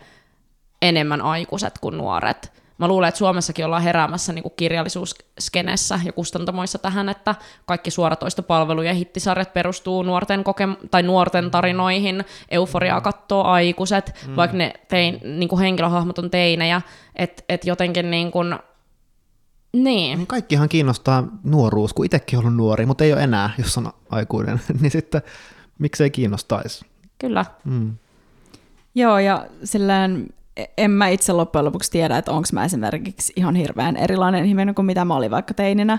enemmän aikuiset kuin nuoret. Mä luulen, että Suomessakin ollaan heräämässä niin kuin kirjallisuusskenessä ja kustantamoissa tähän, että kaikki suoratoistopalvelu ja hittisarjat perustuu nuorten, koke- tai nuorten mm. tarinoihin. Euforiaa kattoo aikuiset, mm. vaikka ne tein, niin kuin henkilöhahmot on teinejä. Että et jotenkin niin kuin, niin. niin. Kaikkihan kiinnostaa nuoruus, kun itsekin ollut nuori, mutta ei ole enää, jos on aikuinen. niin sitten miksei kiinnostaisi? Kyllä. Mm. Joo, ja sillään en mä itse loppujen lopuksi tiedä, että onko mä esimerkiksi ihan hirveän erilainen ihminen kuin mitä mä olin vaikka teininä.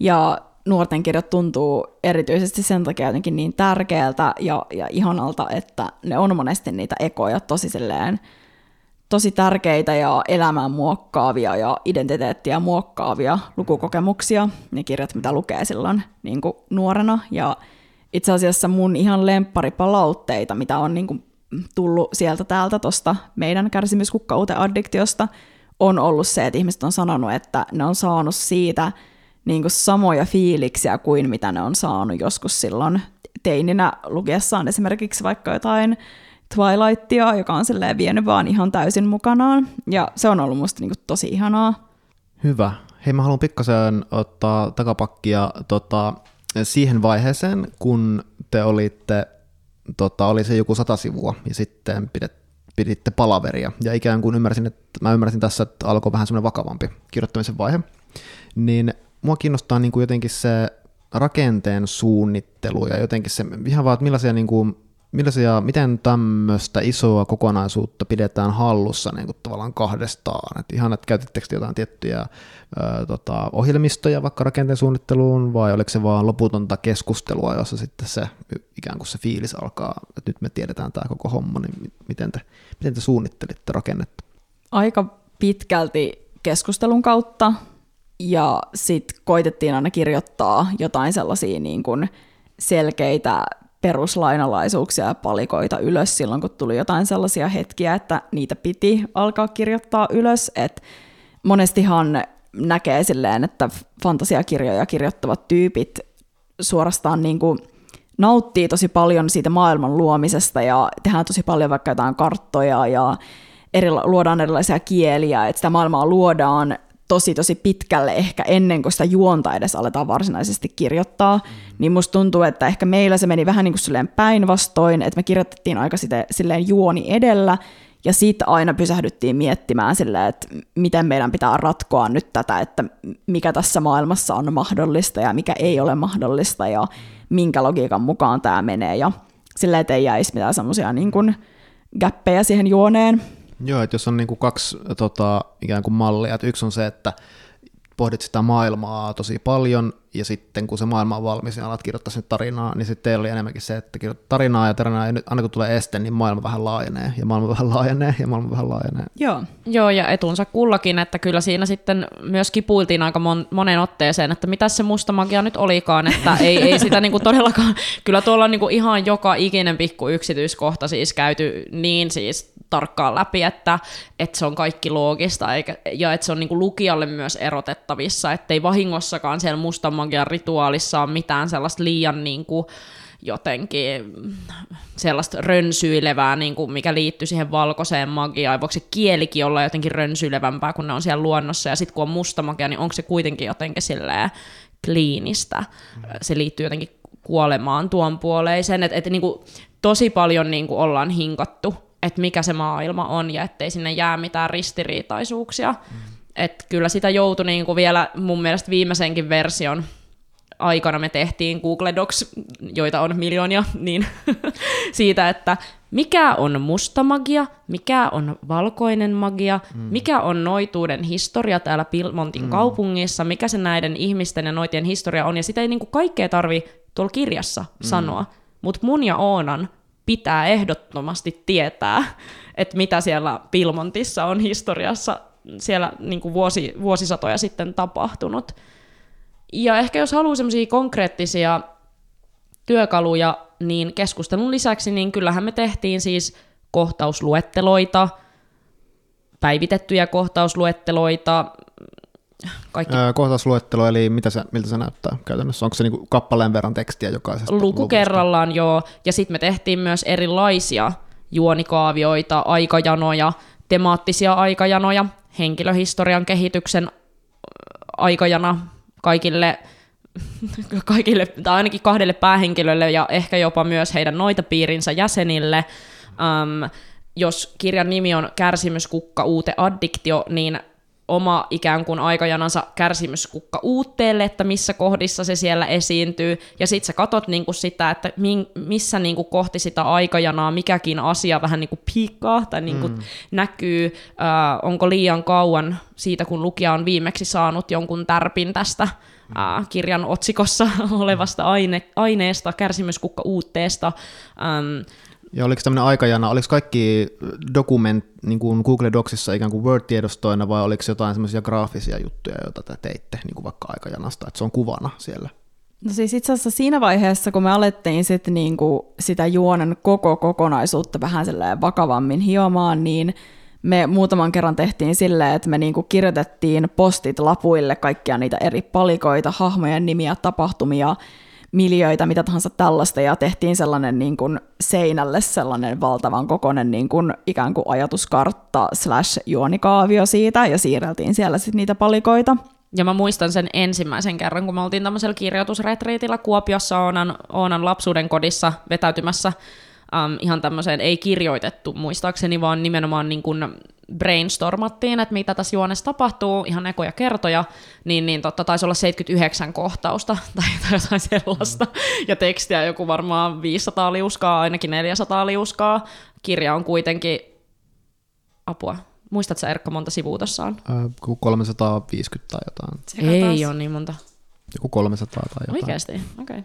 Ja nuorten kirjat tuntuu erityisesti sen takia jotenkin niin tärkeältä ja, ja ihanalta, että ne on monesti niitä ekoja tosi silleen tosi tärkeitä ja elämää muokkaavia ja identiteettiä muokkaavia lukukokemuksia, ne kirjat, mitä lukee silloin niin kuin nuorena. Ja itse asiassa mun ihan lempparipalautteita, mitä on niin kuin tullut sieltä täältä tuosta meidän kärsimyskukkauteen addiktiosta, on ollut se, että ihmiset on sanonut, että ne on saanut siitä niin kuin samoja fiiliksiä kuin mitä ne on saanut joskus silloin teininä lukiessaan esimerkiksi vaikka jotain Twilightia, joka on silleen vienyt vaan ihan täysin mukanaan. Ja se on ollut musta niinku tosi ihanaa. Hyvä. Hei, mä haluan pikkasen ottaa takapakkia tota, siihen vaiheeseen, kun te olitte, tota, oli se joku sata sivua, ja sitten pidet, piditte palaveria. Ja ikään kuin ymmärsin, että mä ymmärsin tässä, että alkoi vähän semmoinen vakavampi kirjoittamisen vaihe. Niin mua kiinnostaa niin kuin jotenkin se rakenteen suunnittelu ja jotenkin se ihan vaan, että millaisia niin kuin Millaisia, miten tämmöistä isoa kokonaisuutta pidetään hallussa niin kuin tavallaan kahdestaan? Et ihan, että käytettekö jotain tiettyjä ö, tota, ohjelmistoja vaikka rakenteen suunnitteluun, vai oliko se vaan loputonta keskustelua, jossa sitten se ikään kuin se fiilis alkaa, että nyt me tiedetään tämä koko homma, niin miten te, miten te suunnittelitte rakennetta? Aika pitkälti keskustelun kautta, ja sitten koitettiin aina kirjoittaa jotain sellaisia niin kuin selkeitä peruslainalaisuuksia ja palikoita ylös silloin, kun tuli jotain sellaisia hetkiä, että niitä piti alkaa kirjoittaa ylös. Et monestihan näkee silleen, että fantasiakirjoja kirjoittavat tyypit suorastaan niin kuin nauttii tosi paljon siitä maailman luomisesta ja tehdään tosi paljon vaikka jotain karttoja ja eri, luodaan erilaisia kieliä, että sitä maailmaa luodaan tosi tosi pitkälle ehkä ennen kuin sitä juonta edes aletaan varsinaisesti kirjoittaa, mm. niin musta tuntuu, että ehkä meillä se meni vähän niin kuin silleen päinvastoin, että me kirjoitettiin aika sille, silleen juoni edellä, ja sitten aina pysähdyttiin miettimään silleen, että miten meidän pitää ratkoa nyt tätä, että mikä tässä maailmassa on mahdollista ja mikä ei ole mahdollista ja minkä logiikan mukaan tämä menee ja silleen, että ei jäisi mitään semmoisia niin kuin gäppejä siihen juoneen. Joo, että jos on niin kuin kaksi tota, ikään kuin mallia, että yksi on se, että pohdit sitä maailmaa tosi paljon, ja sitten kun se maailma on valmis ja alat kirjoittaa sen tarinaa, niin sitten teillä oli enemmänkin se, että kirjoittaa tarinaa ja tarinaa, ja nyt aina kun tulee este, niin maailma vähän laajenee, ja maailma vähän laajenee, ja maailma vähän laajenee. Joo. Joo, ja etunsa kullakin, että kyllä siinä sitten myös kipuiltiin aika mon, monen otteeseen, että mitä se musta magia nyt olikaan, että ei, ei sitä niinku todellakaan, kyllä tuolla niinku ihan joka ikinen pikku yksityiskohta siis käyty niin siis tarkkaan läpi, että, että se on kaikki loogista eikä, ja että se on niinku lukijalle myös erotettavissa, ettei vahingossakaan siellä mustan magian rituaalissa ole mitään sellaista liian niinku, jotenkin sellaista rönsyilevää, niin kuin mikä liittyy siihen valkoiseen magiaan. Voiko se kielikin olla jotenkin rönsyilevämpää, kun ne on siellä luonnossa, ja sitten kun on musta magia, niin onko se kuitenkin jotenkin silleen kliinistä. Se liittyy jotenkin kuolemaan tuon puoleisen, että et, niin tosi paljon niin kuin ollaan hinkattu että mikä se maailma on ja ettei sinne jää mitään ristiriitaisuuksia. Mm. Että kyllä sitä joutui niin kuin vielä mun mielestä viimeisenkin version aikana me tehtiin Google Docs, joita on miljoonia, niin siitä, että mikä on musta magia, mikä on valkoinen magia, mm. mikä on noituuden historia täällä Pilmontin mm. kaupungissa, mikä se näiden ihmisten ja noitien historia on, ja sitä ei niinku kaikkea tarvi tuolla kirjassa mm. sanoa, mutta mun ja Oonan pitää ehdottomasti tietää, että mitä siellä Pilmontissa on historiassa siellä niin kuin vuosi, vuosisatoja sitten tapahtunut. Ja ehkä jos haluaa semmoisia konkreettisia työkaluja, niin keskustelun lisäksi, niin kyllähän me tehtiin siis kohtausluetteloita, päivitettyjä kohtausluetteloita, kaikki... Öö, kohtausluettelo, eli mitä se, miltä se näyttää käytännössä? Onko se niinku kappaleen verran tekstiä jokaisesta Luku luvusta? kerrallaan, joo. Ja sitten me tehtiin myös erilaisia juonikaavioita, aikajanoja, temaattisia aikajanoja, henkilöhistorian kehityksen aikajana kaikille kaikille, tai ainakin kahdelle päähenkilölle ja ehkä jopa myös heidän noita piirinsä jäsenille. Um, jos kirjan nimi on Kärsimyskukka, uute addiktio, niin oma ikään kuin aikajanansa kärsimyskukka uutteelle, että missä kohdissa se siellä esiintyy, ja sitten sä katot niinku sitä, että missä niinku kohti sitä aikajanaa mikäkin asia vähän niinku piikkaa tai niinku mm. näkyy, äh, onko liian kauan siitä, kun lukija on viimeksi saanut jonkun tärpin tästä äh, kirjan otsikossa olevasta aine- aineesta, kärsimyskukka uutteesta, ähm, ja oliko tämmöinen aikajana, oliko kaikki dokument niin kuin Google Docsissa ikään kuin Word-tiedostoina vai oliko jotain semmoisia graafisia juttuja, joita te teitte niin kuin vaikka aikajanasta, että se on kuvana siellä? No siis itse asiassa siinä vaiheessa, kun me alettiin sit niinku sitä juonen koko kokonaisuutta vähän vakavammin hiomaan, niin me muutaman kerran tehtiin silleen, että me niinku kirjoitettiin postit lapuille kaikkia niitä eri palikoita, hahmojen nimiä, tapahtumia, miljöitä, mitä tahansa tällaista, ja tehtiin sellainen niin kuin seinälle sellainen valtavan kokoinen niin kuin ikään kuin ajatuskartta slash juonikaavio siitä, ja siirreltiin siellä sitten niitä palikoita. Ja mä muistan sen ensimmäisen kerran, kun me oltiin tämmöisellä kirjoitusretriitillä Kuopiossa Oonan, Oonan lapsuuden kodissa vetäytymässä um, ihan tämmöiseen ei kirjoitettu muistaakseni, vaan nimenomaan niin kuin brainstormattiin, että mitä tässä juonessa tapahtuu, ihan ekoja kertoja, niin, niin totta taisi olla 79 kohtausta tai, tai jotain sellaista, mm. ja tekstiä joku varmaan 500 liuskaa, ainakin 400 liuskaa. Kirja on kuitenkin, apua, muistatko Erkka monta sivua tuossa on? Äh, 350 tai jotain. Sekä ei taas. ole niin monta. Joku 300 tai jotain. Oikeasti, okei. Okay.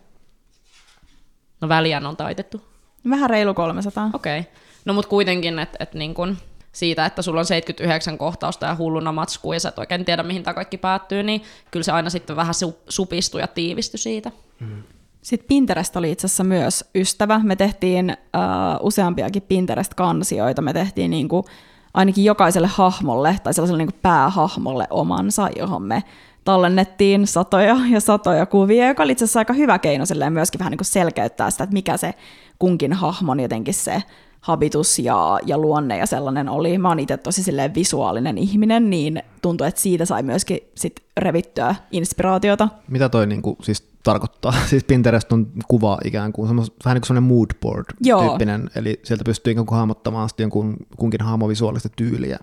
No väliään on taitettu. Vähän reilu 300. Okei. Okay. No mutta kuitenkin, että et niin kun siitä, että sulla on 79 kohtausta ja hulluna matskuu ja sä et oikein tiedä, mihin tämä kaikki päättyy, niin kyllä se aina sitten vähän supistui ja tiivistyi siitä. Mm. Sitten Pinterest oli itse asiassa myös ystävä. Me tehtiin uh, useampiakin Pinterest-kansioita. Me tehtiin niinku, ainakin jokaiselle hahmolle tai sellaiselle niinku päähahmolle omansa, johon me tallennettiin satoja ja satoja kuvia, joka oli itse asiassa aika hyvä keino myöskin vähän niinku selkeyttää sitä, että mikä se kunkin hahmon jotenkin se habitus ja, ja luonne ja sellainen oli. Mä oon itse tosi silleen visuaalinen ihminen, niin tuntuu, että siitä sai myöskin sit revittyä inspiraatiota. Mitä toi niinku, siis tarkoittaa? Siis Pinterest on kuva ikään kuin, semmos, vähän niin kuin semmoinen mood board tyyppinen, eli sieltä pystyy ikään kuin hahmottamaan jonkun, kunkin hahmovisuaalista tyyliä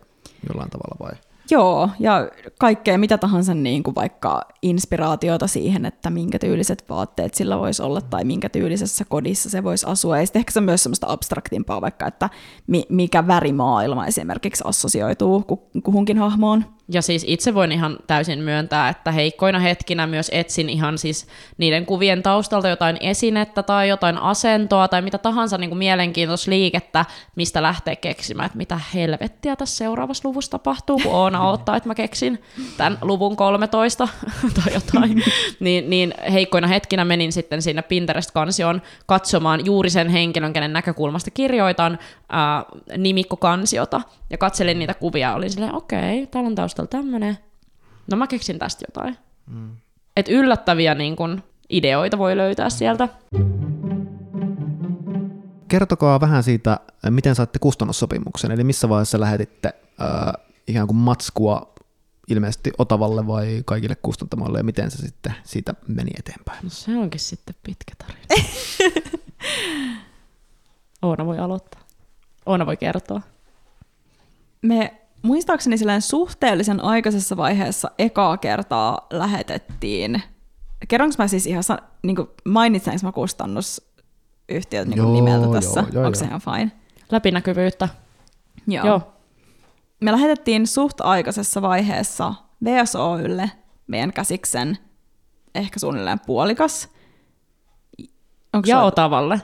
jollain tavalla vai? Joo, ja kaikkea mitä tahansa niin kuin vaikka inspiraatiota siihen, että minkä tyyliset vaatteet sillä voisi olla tai minkä tyylisessä kodissa se voisi asua. Ja sitten ehkä se myös semmoista abstraktimpaa vaikka, että mikä värimaailma esimerkiksi assosioituu kuhunkin hahmoon. Ja siis itse voin ihan täysin myöntää, että heikkoina hetkinä myös etsin ihan siis niiden kuvien taustalta jotain esinettä tai jotain asentoa tai mitä tahansa niin kuin mielenkiintoista liikettä, mistä lähtee keksimään, että mitä helvettiä tässä seuraavassa luvussa tapahtuu, kun Oona odottaa, että mä keksin tämän luvun 13 tai jotain. niin, niin heikkoina hetkinä menin sitten sinne Pinterest-kansioon katsomaan juuri sen henkilön, kenen näkökulmasta kirjoitan ää, nimikkokansiota ja katselin niitä kuvia, olin silleen, okei, okay, täällä on taustalla tämmönen. No mä keksin tästä jotain. Mm. Et yllättäviä niin kun, ideoita voi löytää sieltä. Kertokaa vähän siitä, miten saatte kustannussopimuksen, eli missä vaiheessa lähetitte äh, ikään kuin matskua ilmeisesti Otavalle vai kaikille kustantamoille, ja miten se sitten siitä meni eteenpäin? No se onkin sitten pitkä tarina. Oona voi aloittaa. Oona voi kertoa. Me muistaakseni suhteellisen aikaisessa vaiheessa ekaa kertaa lähetettiin, kerronko mä siis ihan, niin mainitsenko mä kustannusyhtiöt niin nimeltä tässä, joo, joo, onko se ihan fine? Läpinäkyvyyttä. Joo. joo. Me lähetettiin suht aikaisessa vaiheessa VSOYlle meidän käsiksen ehkä suunnilleen puolikas. Onko ja Otavalle.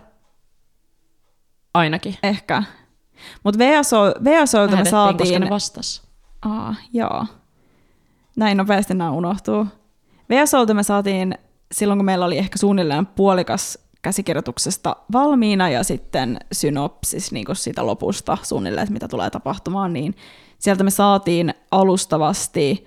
Ainakin. Ehkä. Mutta VSO, VSOilta me saatiin... koska ne vastas. Aa, joo. Näin nopeasti nämä unohtuu. VSOilta me saatiin silloin, kun meillä oli ehkä suunnilleen puolikas käsikirjoituksesta valmiina ja sitten synopsis niin kuin siitä lopusta suunnilleen, että mitä tulee tapahtumaan, niin sieltä me saatiin alustavasti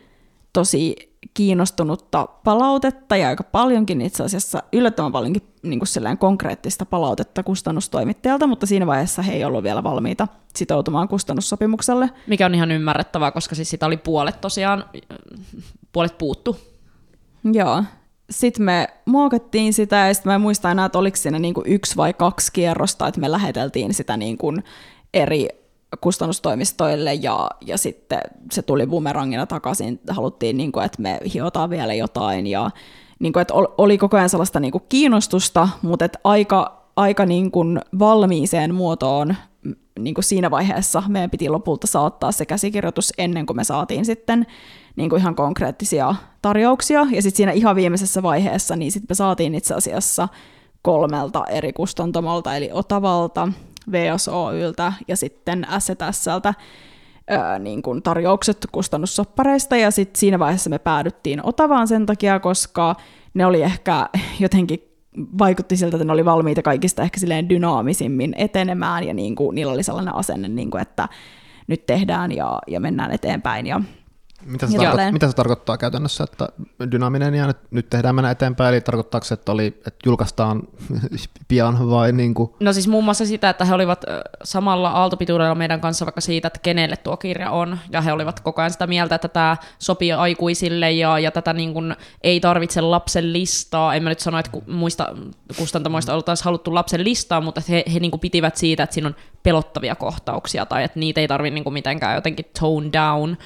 tosi kiinnostunutta palautetta ja aika paljonkin itse asiassa, yllättävän paljonkin niin kuin konkreettista palautetta kustannustoimittajalta, mutta siinä vaiheessa he ei ollut vielä valmiita sitoutumaan kustannussopimukselle. Mikä on ihan ymmärrettävää, koska siis sitä oli puolet tosiaan, puolet puuttu. Joo. Sitten me muokattiin sitä ja sitten mä muistan enää, että oliko siinä niin kuin yksi vai kaksi kierrosta, että me läheteltiin sitä niin kuin eri kustannustoimistoille ja, ja sitten se tuli bumerangina takaisin. Haluttiin, niin kuin, että me hiotaan vielä jotain ja niin kuin, että oli koko ajan sellaista niin kuin kiinnostusta, mutta että aika, aika niin kuin valmiiseen muotoon niin kuin siinä vaiheessa meidän piti lopulta saattaa se käsikirjoitus ennen kuin me saatiin sitten niin kuin ihan konkreettisia tarjouksia. Ja sitten siinä ihan viimeisessä vaiheessa niin sitten me saatiin itse asiassa kolmelta eri kustantamolta, eli Otavalta, VSOYltä ja sitten STSltä niin kuin tarjoukset kustannussoppareista, ja sitten siinä vaiheessa me päädyttiin Otavaan sen takia, koska ne oli ehkä jotenkin vaikutti siltä, että ne oli valmiita kaikista ehkä silleen dynaamisimmin etenemään, ja niin kuin, niillä oli sellainen asenne, niin kuin, että nyt tehdään ja, ja mennään eteenpäin, ja Mitä se, tarko- mitä se tarkoittaa käytännössä, että dynaaminen ja nyt, nyt tehdään mennä eteenpäin, eli tarkoittaako se, että, oli, että julkaistaan pian vai niin kuin, No siis muun muassa sitä, että he olivat samalla aaltopituudella meidän kanssa vaikka siitä, että kenelle tuo kirja on, ja he olivat koko ajan sitä mieltä, että tämä sopii aikuisille, ja, ja tätä niin kuin ei tarvitse lapsen listaa. En mä nyt sano, että ku, muista kustantamoista oltaisiin haluttu lapsen listaa, mutta he, he niin kuin pitivät siitä, että siinä on pelottavia kohtauksia, tai että niitä ei tarvitse niin kuin mitenkään jotenkin tone down,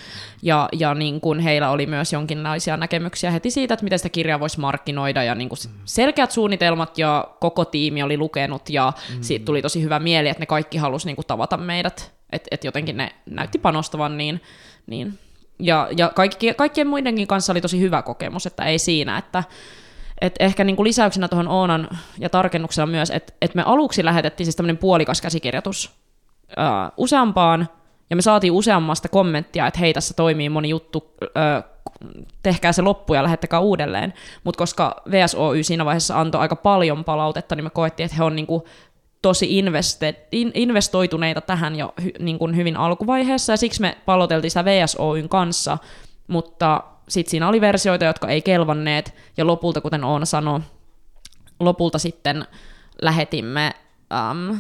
ja, ja niin kuin heillä oli myös jonkinlaisia näkemyksiä heti siitä, että miten sitä kirjaa voisi markkinoida, ja niin kuin selkeät suunnitelmat, ja koko tiimi oli lukenut, ja mm. siitä tuli tosi hyvä mieli, että ne kaikki halusi niin kuin tavata meidät, että et jotenkin ne näytti panostavan, niin, niin. Ja, ja kaikki, kaikkien muidenkin kanssa oli tosi hyvä kokemus, että ei siinä, että et ehkä niinku lisäyksenä tuohon Oonan ja tarkennuksena myös, että et me aluksi lähetettiin siis tämmöinen puolikas käsikirjoitus ää, useampaan, ja me saatiin useammasta kommenttia, että hei, tässä toimii moni juttu, ää, tehkää se loppu ja lähettäkää uudelleen. Mutta koska VSOY siinä vaiheessa antoi aika paljon palautetta, niin me koettiin, että he on niinku tosi investe, in, investoituneita tähän jo hy, niin kuin hyvin alkuvaiheessa, ja siksi me palloteltiin sitä VSOYn kanssa, mutta sitten siinä oli versioita, jotka ei kelvanneet, ja lopulta, kuten Oona sanoi, lopulta sitten lähetimme äm,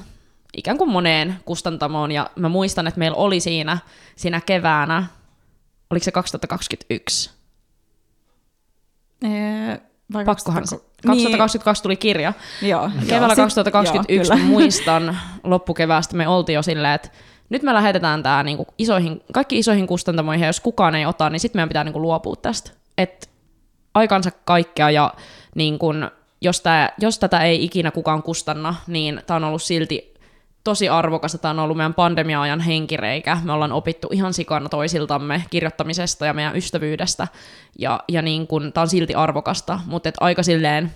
ikään kuin moneen kustantamoon, ja mä muistan, että meillä oli siinä, siinä keväänä, oliko se 2021? Ee, vai Pakkohan se. 2000 2022 tuli kirja. Niin, joo, Keväällä joo. 2021 joo, muistan loppukeväästä me oltiin jo silleen, että nyt me lähetetään tämä niinku isoihin, kaikki isoihin kustantamoihin, ja jos kukaan ei ota, niin sitten meidän pitää niinku luopua tästä. Et aikansa kaikkea, ja niin kun, jos, tää, jos tätä ei ikinä kukaan kustanna, niin tämä on ollut silti tosi arvokasta. Tämä on ollut meidän pandemia-ajan henkireikä. Me ollaan opittu ihan sikana toisiltamme kirjoittamisesta ja meidän ystävyydestä. Ja, ja niin kun, tämä on silti arvokasta, mutta et aika silleen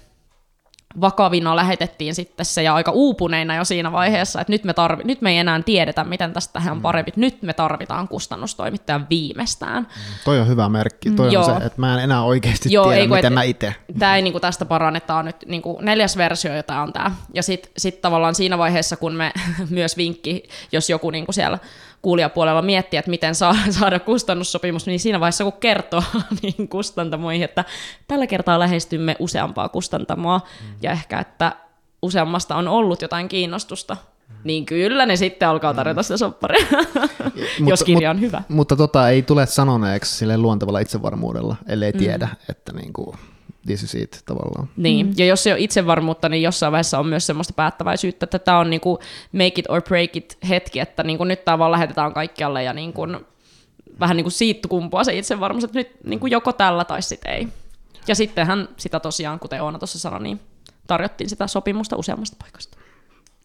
vakavina lähetettiin sitten se ja aika uupuneina jo siinä vaiheessa, että nyt me, tarvi, nyt me ei enää tiedetä, miten tästä tehdään parempi. Nyt me tarvitaan kustannustoimittajan viimeistään. toi on hyvä merkki, toi Joo. on se, että mä en enää oikeasti Joo, tiedä, ei miten et- mä itse. Tämä ei niinku tästä on nyt niinku neljäs versio, jota on tämä. Ja sitten sit tavallaan siinä vaiheessa, kun me myös vinkki, jos joku niinku siellä kuulijapuolella miettii, että miten saa, saada kustannussopimus, niin siinä vaiheessa kun kertoo niin kustantamoihin, että tällä kertaa lähestymme useampaa kustantamoa, mm. ja ehkä, että useammasta on ollut jotain kiinnostusta, niin kyllä ne sitten alkaa tarjota sitä sopparia, jos kirja on hyvä. Mutta tota ei tule sanoneeksi sille luontevalla itsevarmuudella, ellei Mm. tiedä, että niinku, this is it tavallaan. Niin, mm. ja jos ei ole itsevarmuutta, niin jossain vaiheessa on myös semmoista päättäväisyyttä, että tämä on niinku make it or break it hetki, että niinku nyt tämä vaan lähetetään kaikkialle ja niinku vähän niin kuin siitä kumpuaa se itsevarmuus, että nyt niinku joko tällä tai sitten ei. Ja sittenhän sitä tosiaan, kuten Oona tuossa sanoi, niin tarjottiin sitä sopimusta useammasta paikasta.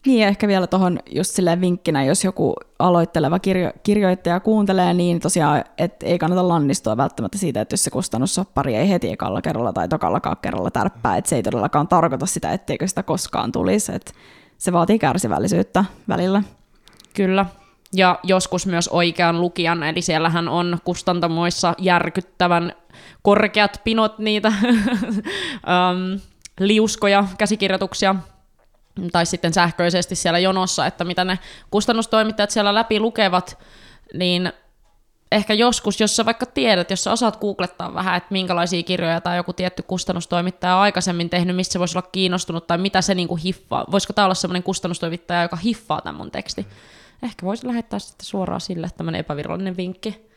Niin, ehkä vielä tuohon just silleen vinkkinä, jos joku aloitteleva kirjo- kirjoittaja kuuntelee, niin tosiaan, että ei kannata lannistua välttämättä siitä, että jos se kustannussoppari ei heti ekalla kerralla tai tokallakaan kerralla tärppää, että se ei todellakaan tarkoita sitä, etteikö sitä koskaan tulisi, että se vaatii kärsivällisyyttä välillä. Kyllä. Ja joskus myös oikean lukijan, eli siellähän on kustantamoissa järkyttävän korkeat pinot niitä um, liuskoja, käsikirjoituksia, tai sitten sähköisesti siellä jonossa, että mitä ne kustannustoimittajat siellä läpi lukevat, niin ehkä joskus, jos sä vaikka tiedät, jos sä osaat googlettaa vähän, että minkälaisia kirjoja tai joku tietty kustannustoimittaja on aikaisemmin tehnyt, mistä se voisi olla kiinnostunut, tai mitä se niinku hiffaa. Voisiko tämä olla semmoinen kustannustoimittaja, joka hiffaa tämän mun teksti? Ehkä voisi lähettää sitten suoraan sille tämmöinen epävirallinen vinkki,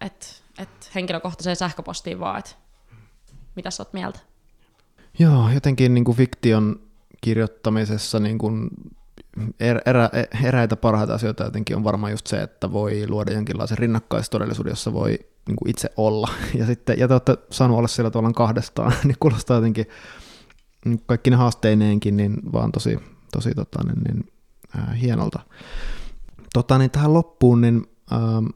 että et henkilökohtaiseen sähköpostiin vaan, että mitä sä oot mieltä. Joo, jotenkin niin kuin fiktion kirjoittamisessa niin kuin er, erä, eräitä parhaita asioita jotenkin on varmaan just se, että voi luoda jonkinlaisen rinnakkaistodellisuuden, jossa voi niin kuin itse olla. Ja, sitten, ja te olette saanut olla siellä tavallaan kahdestaan, niin kuulostaa jotenkin niin kaikki ne haasteineenkin, niin vaan tosi, tosi tota, niin, niin, äh, hienolta. Tota, niin tähän loppuun, niin ähm,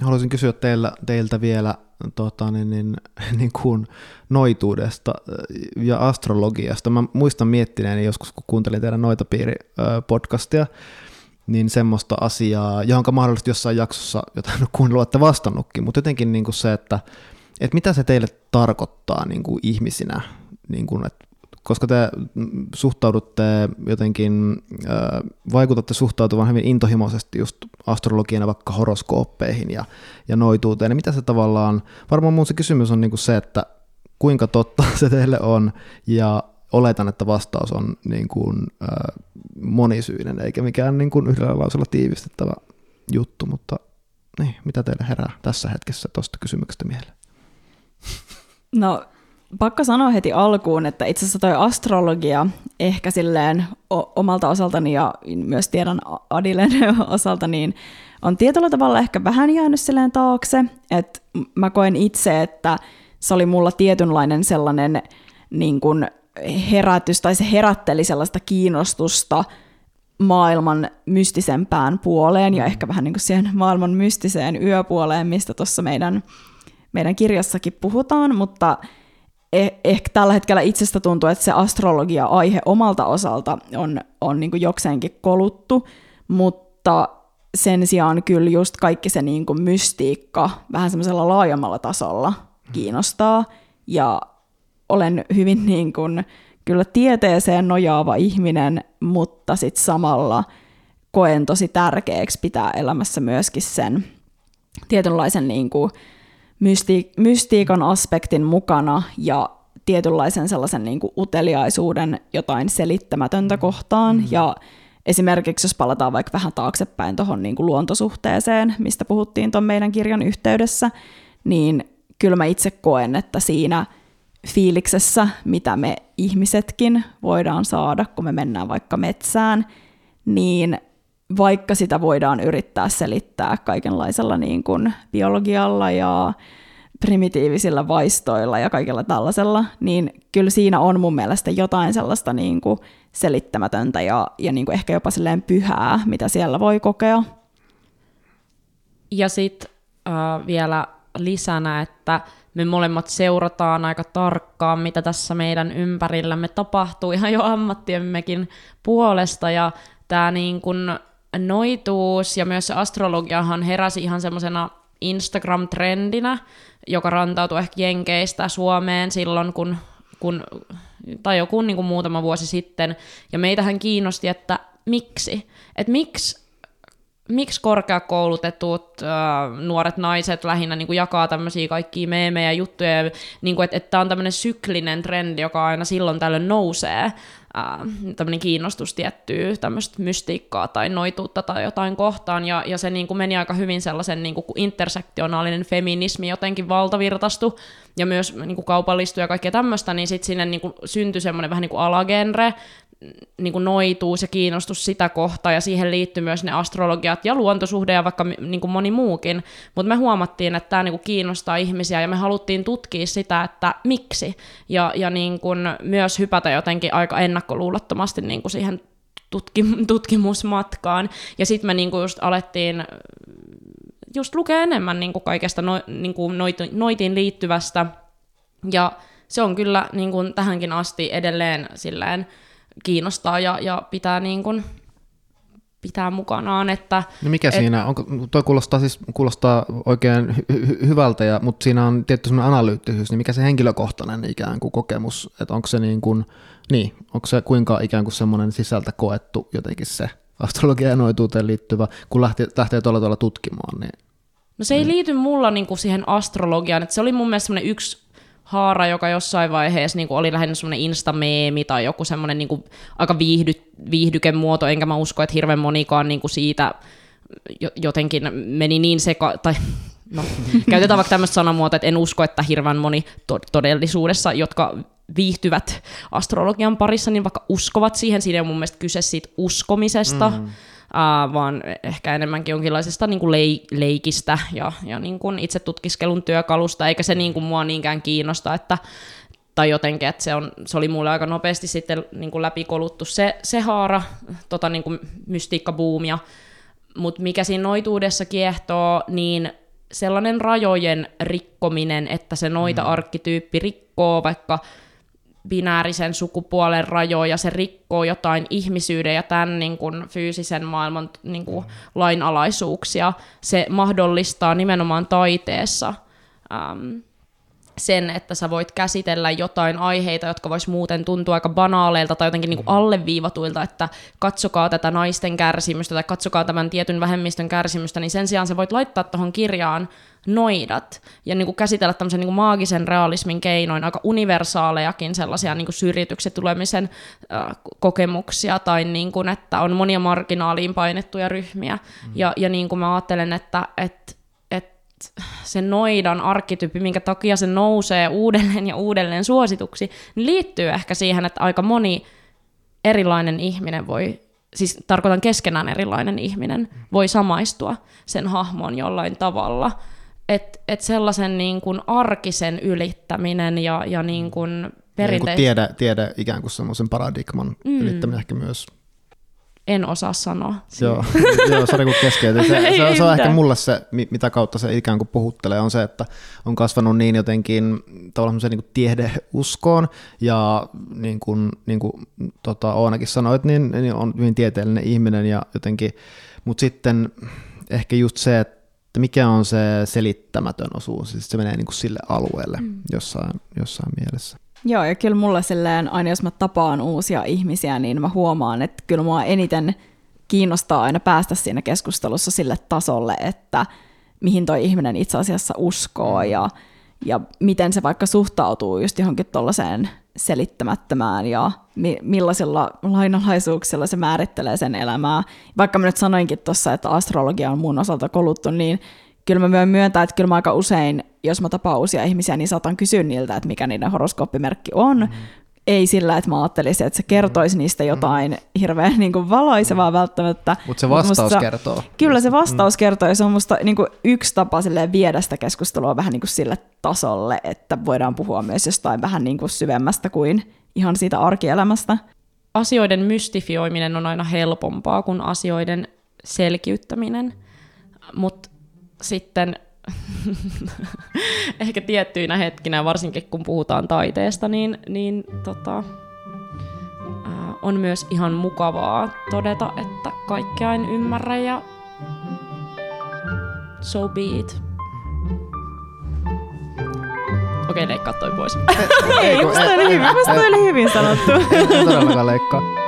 haluaisin kysyä teillä, teiltä vielä tota, niin, niin, niin kuin noituudesta äh, ja astrologiasta. Mä muistan miettineeni joskus, kun kuuntelin teidän Noitapiiri-podcastia, niin semmoista asiaa, johonka mahdollisesti jossain jaksossa, jota en ole kuunnellut, olette vastannutkin, mutta jotenkin niin kuin se, että, että mitä se teille tarkoittaa niin kuin ihmisinä, niin kuin, että koska te suhtaudutte jotenkin, vaikutatte suhtautuvan hyvin intohimoisesti just astrologiana vaikka horoskooppeihin ja, ja noituuteen, niin mitä se tavallaan, varmaan mun se kysymys on niinku se, että kuinka totta se teille on, ja oletan, että vastaus on niin kuin, monisyinen, eikä mikään niin kuin yhdellä lausella tiivistettävä juttu, mutta niin, mitä teille herää tässä hetkessä tuosta kysymyksestä mieleen? No, pakko sanoa heti alkuun, että itse asiassa toi astrologia ehkä silleen omalta osaltani ja myös tiedän Adilen osalta, niin on tietyllä tavalla ehkä vähän jäänyt silleen taakse, että mä koen itse, että se oli mulla tietynlainen sellainen niin kuin herätys, tai se herätteli sellaista kiinnostusta maailman mystisempään puoleen ja ehkä vähän niin kuin siihen maailman mystiseen yöpuoleen, mistä tuossa meidän, meidän kirjassakin puhutaan, mutta ehkä tällä hetkellä itsestä tuntuu, että se astrologia-aihe omalta osalta on, on niin kuin jokseenkin koluttu, mutta sen sijaan kyllä just kaikki se niin kuin mystiikka vähän semmoisella laajemmalla tasolla kiinnostaa. Ja olen hyvin niin kuin, kyllä tieteeseen nojaava ihminen, mutta sitten samalla koen tosi tärkeäksi pitää elämässä myöskin sen tietynlaisen niin kuin mysti- mystiikan aspektin mukana ja tietynlaisen sellaisen niin kuin uteliaisuuden jotain selittämätöntä kohtaan. Mm. Ja esimerkiksi jos palataan vaikka vähän taaksepäin tuohon niin kuin luontosuhteeseen, mistä puhuttiin tuon meidän kirjan yhteydessä, niin kyllä mä itse koen, että siinä – fiiliksessä, mitä me ihmisetkin voidaan saada, kun me mennään vaikka metsään, niin vaikka sitä voidaan yrittää selittää kaikenlaisella niin kuin biologialla ja primitiivisillä vaistoilla ja kaikella tällaisella, niin kyllä siinä on mun mielestä jotain sellaista niin kuin selittämätöntä ja, ja niin kuin ehkä jopa silleen pyhää, mitä siellä voi kokea. Ja sitten äh, vielä lisänä, että me molemmat seurataan aika tarkkaan, mitä tässä meidän ympärillämme tapahtuu ihan jo ammattiemmekin puolesta, ja tämä niin kun noituus ja myös se astrologiahan heräsi ihan semmoisena Instagram-trendinä, joka rantautui ehkä Jenkeistä Suomeen silloin, kun, kun tai joku niin kuin muutama vuosi sitten, ja meitähän kiinnosti, että miksi, että miksi miksi korkeakoulutetut äh, nuoret naiset lähinnä niin kuin jakaa tämmöisiä kaikkia meemejä juttuja, niin kuin, että, että tämä on tämmöinen syklinen trendi, joka aina silloin tällöin nousee, tämmöinen kiinnostus tiettyä tämmöistä mystiikkaa tai noituutta tai jotain kohtaan, ja, ja se niin kuin meni aika hyvin sellaisen niin kuin intersektionaalinen feminismi jotenkin valtavirtastu, ja myös niin kuin kaupallistui ja kaikkea tämmöistä, niin sitten sinne niin kuin syntyi semmoinen vähän niin kuin alagenre, niin kuin noituus ja kiinnostus sitä kohtaa, ja siihen liittyy myös ne astrologiat ja luontosuhde ja vaikka niin kuin moni muukin, mutta me huomattiin, että tämä niin kuin kiinnostaa ihmisiä, ja me haluttiin tutkia sitä, että miksi, ja, ja niin kuin myös hypätä jotenkin aika ennakkoluulottomasti niin kuin siihen tutkim- tutkimusmatkaan, ja sitten me niin kuin just alettiin just lukea enemmän niin kuin kaikesta no, niin kuin noitiin liittyvästä, ja se on kyllä niin kuin tähänkin asti edelleen silleen, kiinnostaa ja, ja pitää niin kuin pitää mukanaan. Että, no mikä et, siinä, onko, toi kuulostaa, siis, kuulostaa oikein hy- hy- hyvältä, ja, mutta siinä on tietty semmoinen analyyttisyys, niin mikä se henkilökohtainen ikään kuin kokemus, että onko se niin kuin, niin, onko se kuinka ikään kuin semmoinen sisältä koettu jotenkin se astrologia ja noituuteen liittyvä, kun lähtee, lähtee tuolla tavalla tutkimaan, niin No se ei liity mulla niinku siihen astrologiaan, että se oli mun mielestä yksi haara, joka jossain vaiheessa niin kuin oli lähinnä semmoinen instameemi tai joku semmoinen niin kuin aika viihdy, viihdykemuoto, enkä mä usko, että hirveän monikaan niin kuin siitä jotenkin meni niin seka... Tai, no, käytetään vaikka tämmöistä sanamuotoa, että en usko, että hirveän moni to- todellisuudessa, jotka viihtyvät astrologian parissa, niin vaikka uskovat siihen, siinä on mun mielestä kyse siitä uskomisesta, mm uh, vaan ehkä enemmänkin jonkinlaisesta niin kuin lei- leikistä ja, ja niin kuin itse tutkiskelun työkalusta, eikä se niin kuin mua niinkään kiinnosta, että tai jotenkin, että se, on, se oli mulle aika nopeasti sitten niin kuin läpikoluttu se, se haara, tota niin kuin mystiikkabuumia, mutta mikä siinä noituudessa kiehtoo, niin sellainen rajojen rikkominen, että se noita-arkkityyppi rikkoo vaikka binäärisen sukupuolen rajoja, se rikkoo jotain ihmisyyden ja tämän niin kuin, fyysisen maailman niin kuin, lainalaisuuksia. Se mahdollistaa nimenomaan taiteessa ähm, sen, että sä voit käsitellä jotain aiheita, jotka vois muuten tuntua aika banaaleilta tai jotenkin niin kuin alleviivatuilta, että katsokaa tätä naisten kärsimystä tai katsokaa tämän tietyn vähemmistön kärsimystä, niin sen sijaan sä voit laittaa tuohon kirjaan noidat ja niin kuin käsitellä tämmöisen niin kuin maagisen realismin keinoin aika universaalejakin sellaisia niin kuin syrjityksen tulemisen äh, kokemuksia tai niin kuin, että on monia marginaaliin painettuja ryhmiä. Mm. Ja, ja niin kuin mä ajattelen, että, että se noidan arkkityyppi, minkä takia se nousee uudelleen ja uudelleen suosituksi, niin liittyy ehkä siihen, että aika moni erilainen ihminen voi, siis tarkoitan keskenään erilainen ihminen, voi samaistua sen hahmon jollain tavalla. Että et sellaisen niin kuin arkisen ylittäminen ja, ja niin kuin perinteis... Niin tiedä, tiedä ikään kuin semmoisen paradigman mm. ylittäminen ehkä myös en osaa sanoa. Joo, joo sori kun keskeytin. Se, se, se, se on ehkä mulle se, mitä kautta se ikään kuin puhuttelee, on se, että on kasvanut niin jotenkin tavallaan niin kuin tiedeuskoon ja niin kuin, niin kuin tota, Oonakin sanoit, niin, niin on hyvin tieteellinen ihminen ja jotenkin, mutta sitten ehkä just se, että mikä on se selittämätön osuus, siis se menee niin kuin sille alueelle mm. jossain, jossain mielessä. Joo, ja kyllä mulle silleen, aina jos mä tapaan uusia ihmisiä, niin mä huomaan, että kyllä mua eniten kiinnostaa aina päästä siinä keskustelussa sille tasolle, että mihin toi ihminen itse asiassa uskoo mm. ja, ja miten se vaikka suhtautuu just johonkin tuollaiseen selittämättömään ja mi- millaisilla lainalaisuuksilla se määrittelee sen elämää. Vaikka mä nyt sanoinkin tuossa, että astrologia on mun osalta koluttu, niin kyllä mä myöntää, että kyllä mä aika usein, jos mä tapaan uusia ihmisiä, niin saatan kysyä niiltä, että mikä niiden horoskooppimerkki on. Mm. Ei sillä, että mä ajattelisin, että se kertoisi niistä jotain mm. hirveän niin kuin valoisevaa mm. välttämättä. Mutta se vastaus musta, kertoo. Kyllä se vastaus mm. kertoo, ja se on musta niin kuin yksi tapa viedä sitä keskustelua vähän niin kuin sille tasolle, että voidaan puhua myös jostain vähän niin kuin syvemmästä kuin ihan siitä arkielämästä. Asioiden mystifioiminen on aina helpompaa kuin asioiden selkiyttäminen, mutta sitten ehkä tiettyinä hetkinä, varsinkin kun puhutaan taiteesta, niin, niin tota, ää, on myös ihan mukavaa todeta, että kaikkea en ymmärrä ja so be it. Okei, leikkaa toi pois. Ei, musta oli hyvin, musta oli hyvin sanottu. Ei todellakaan leikkaa.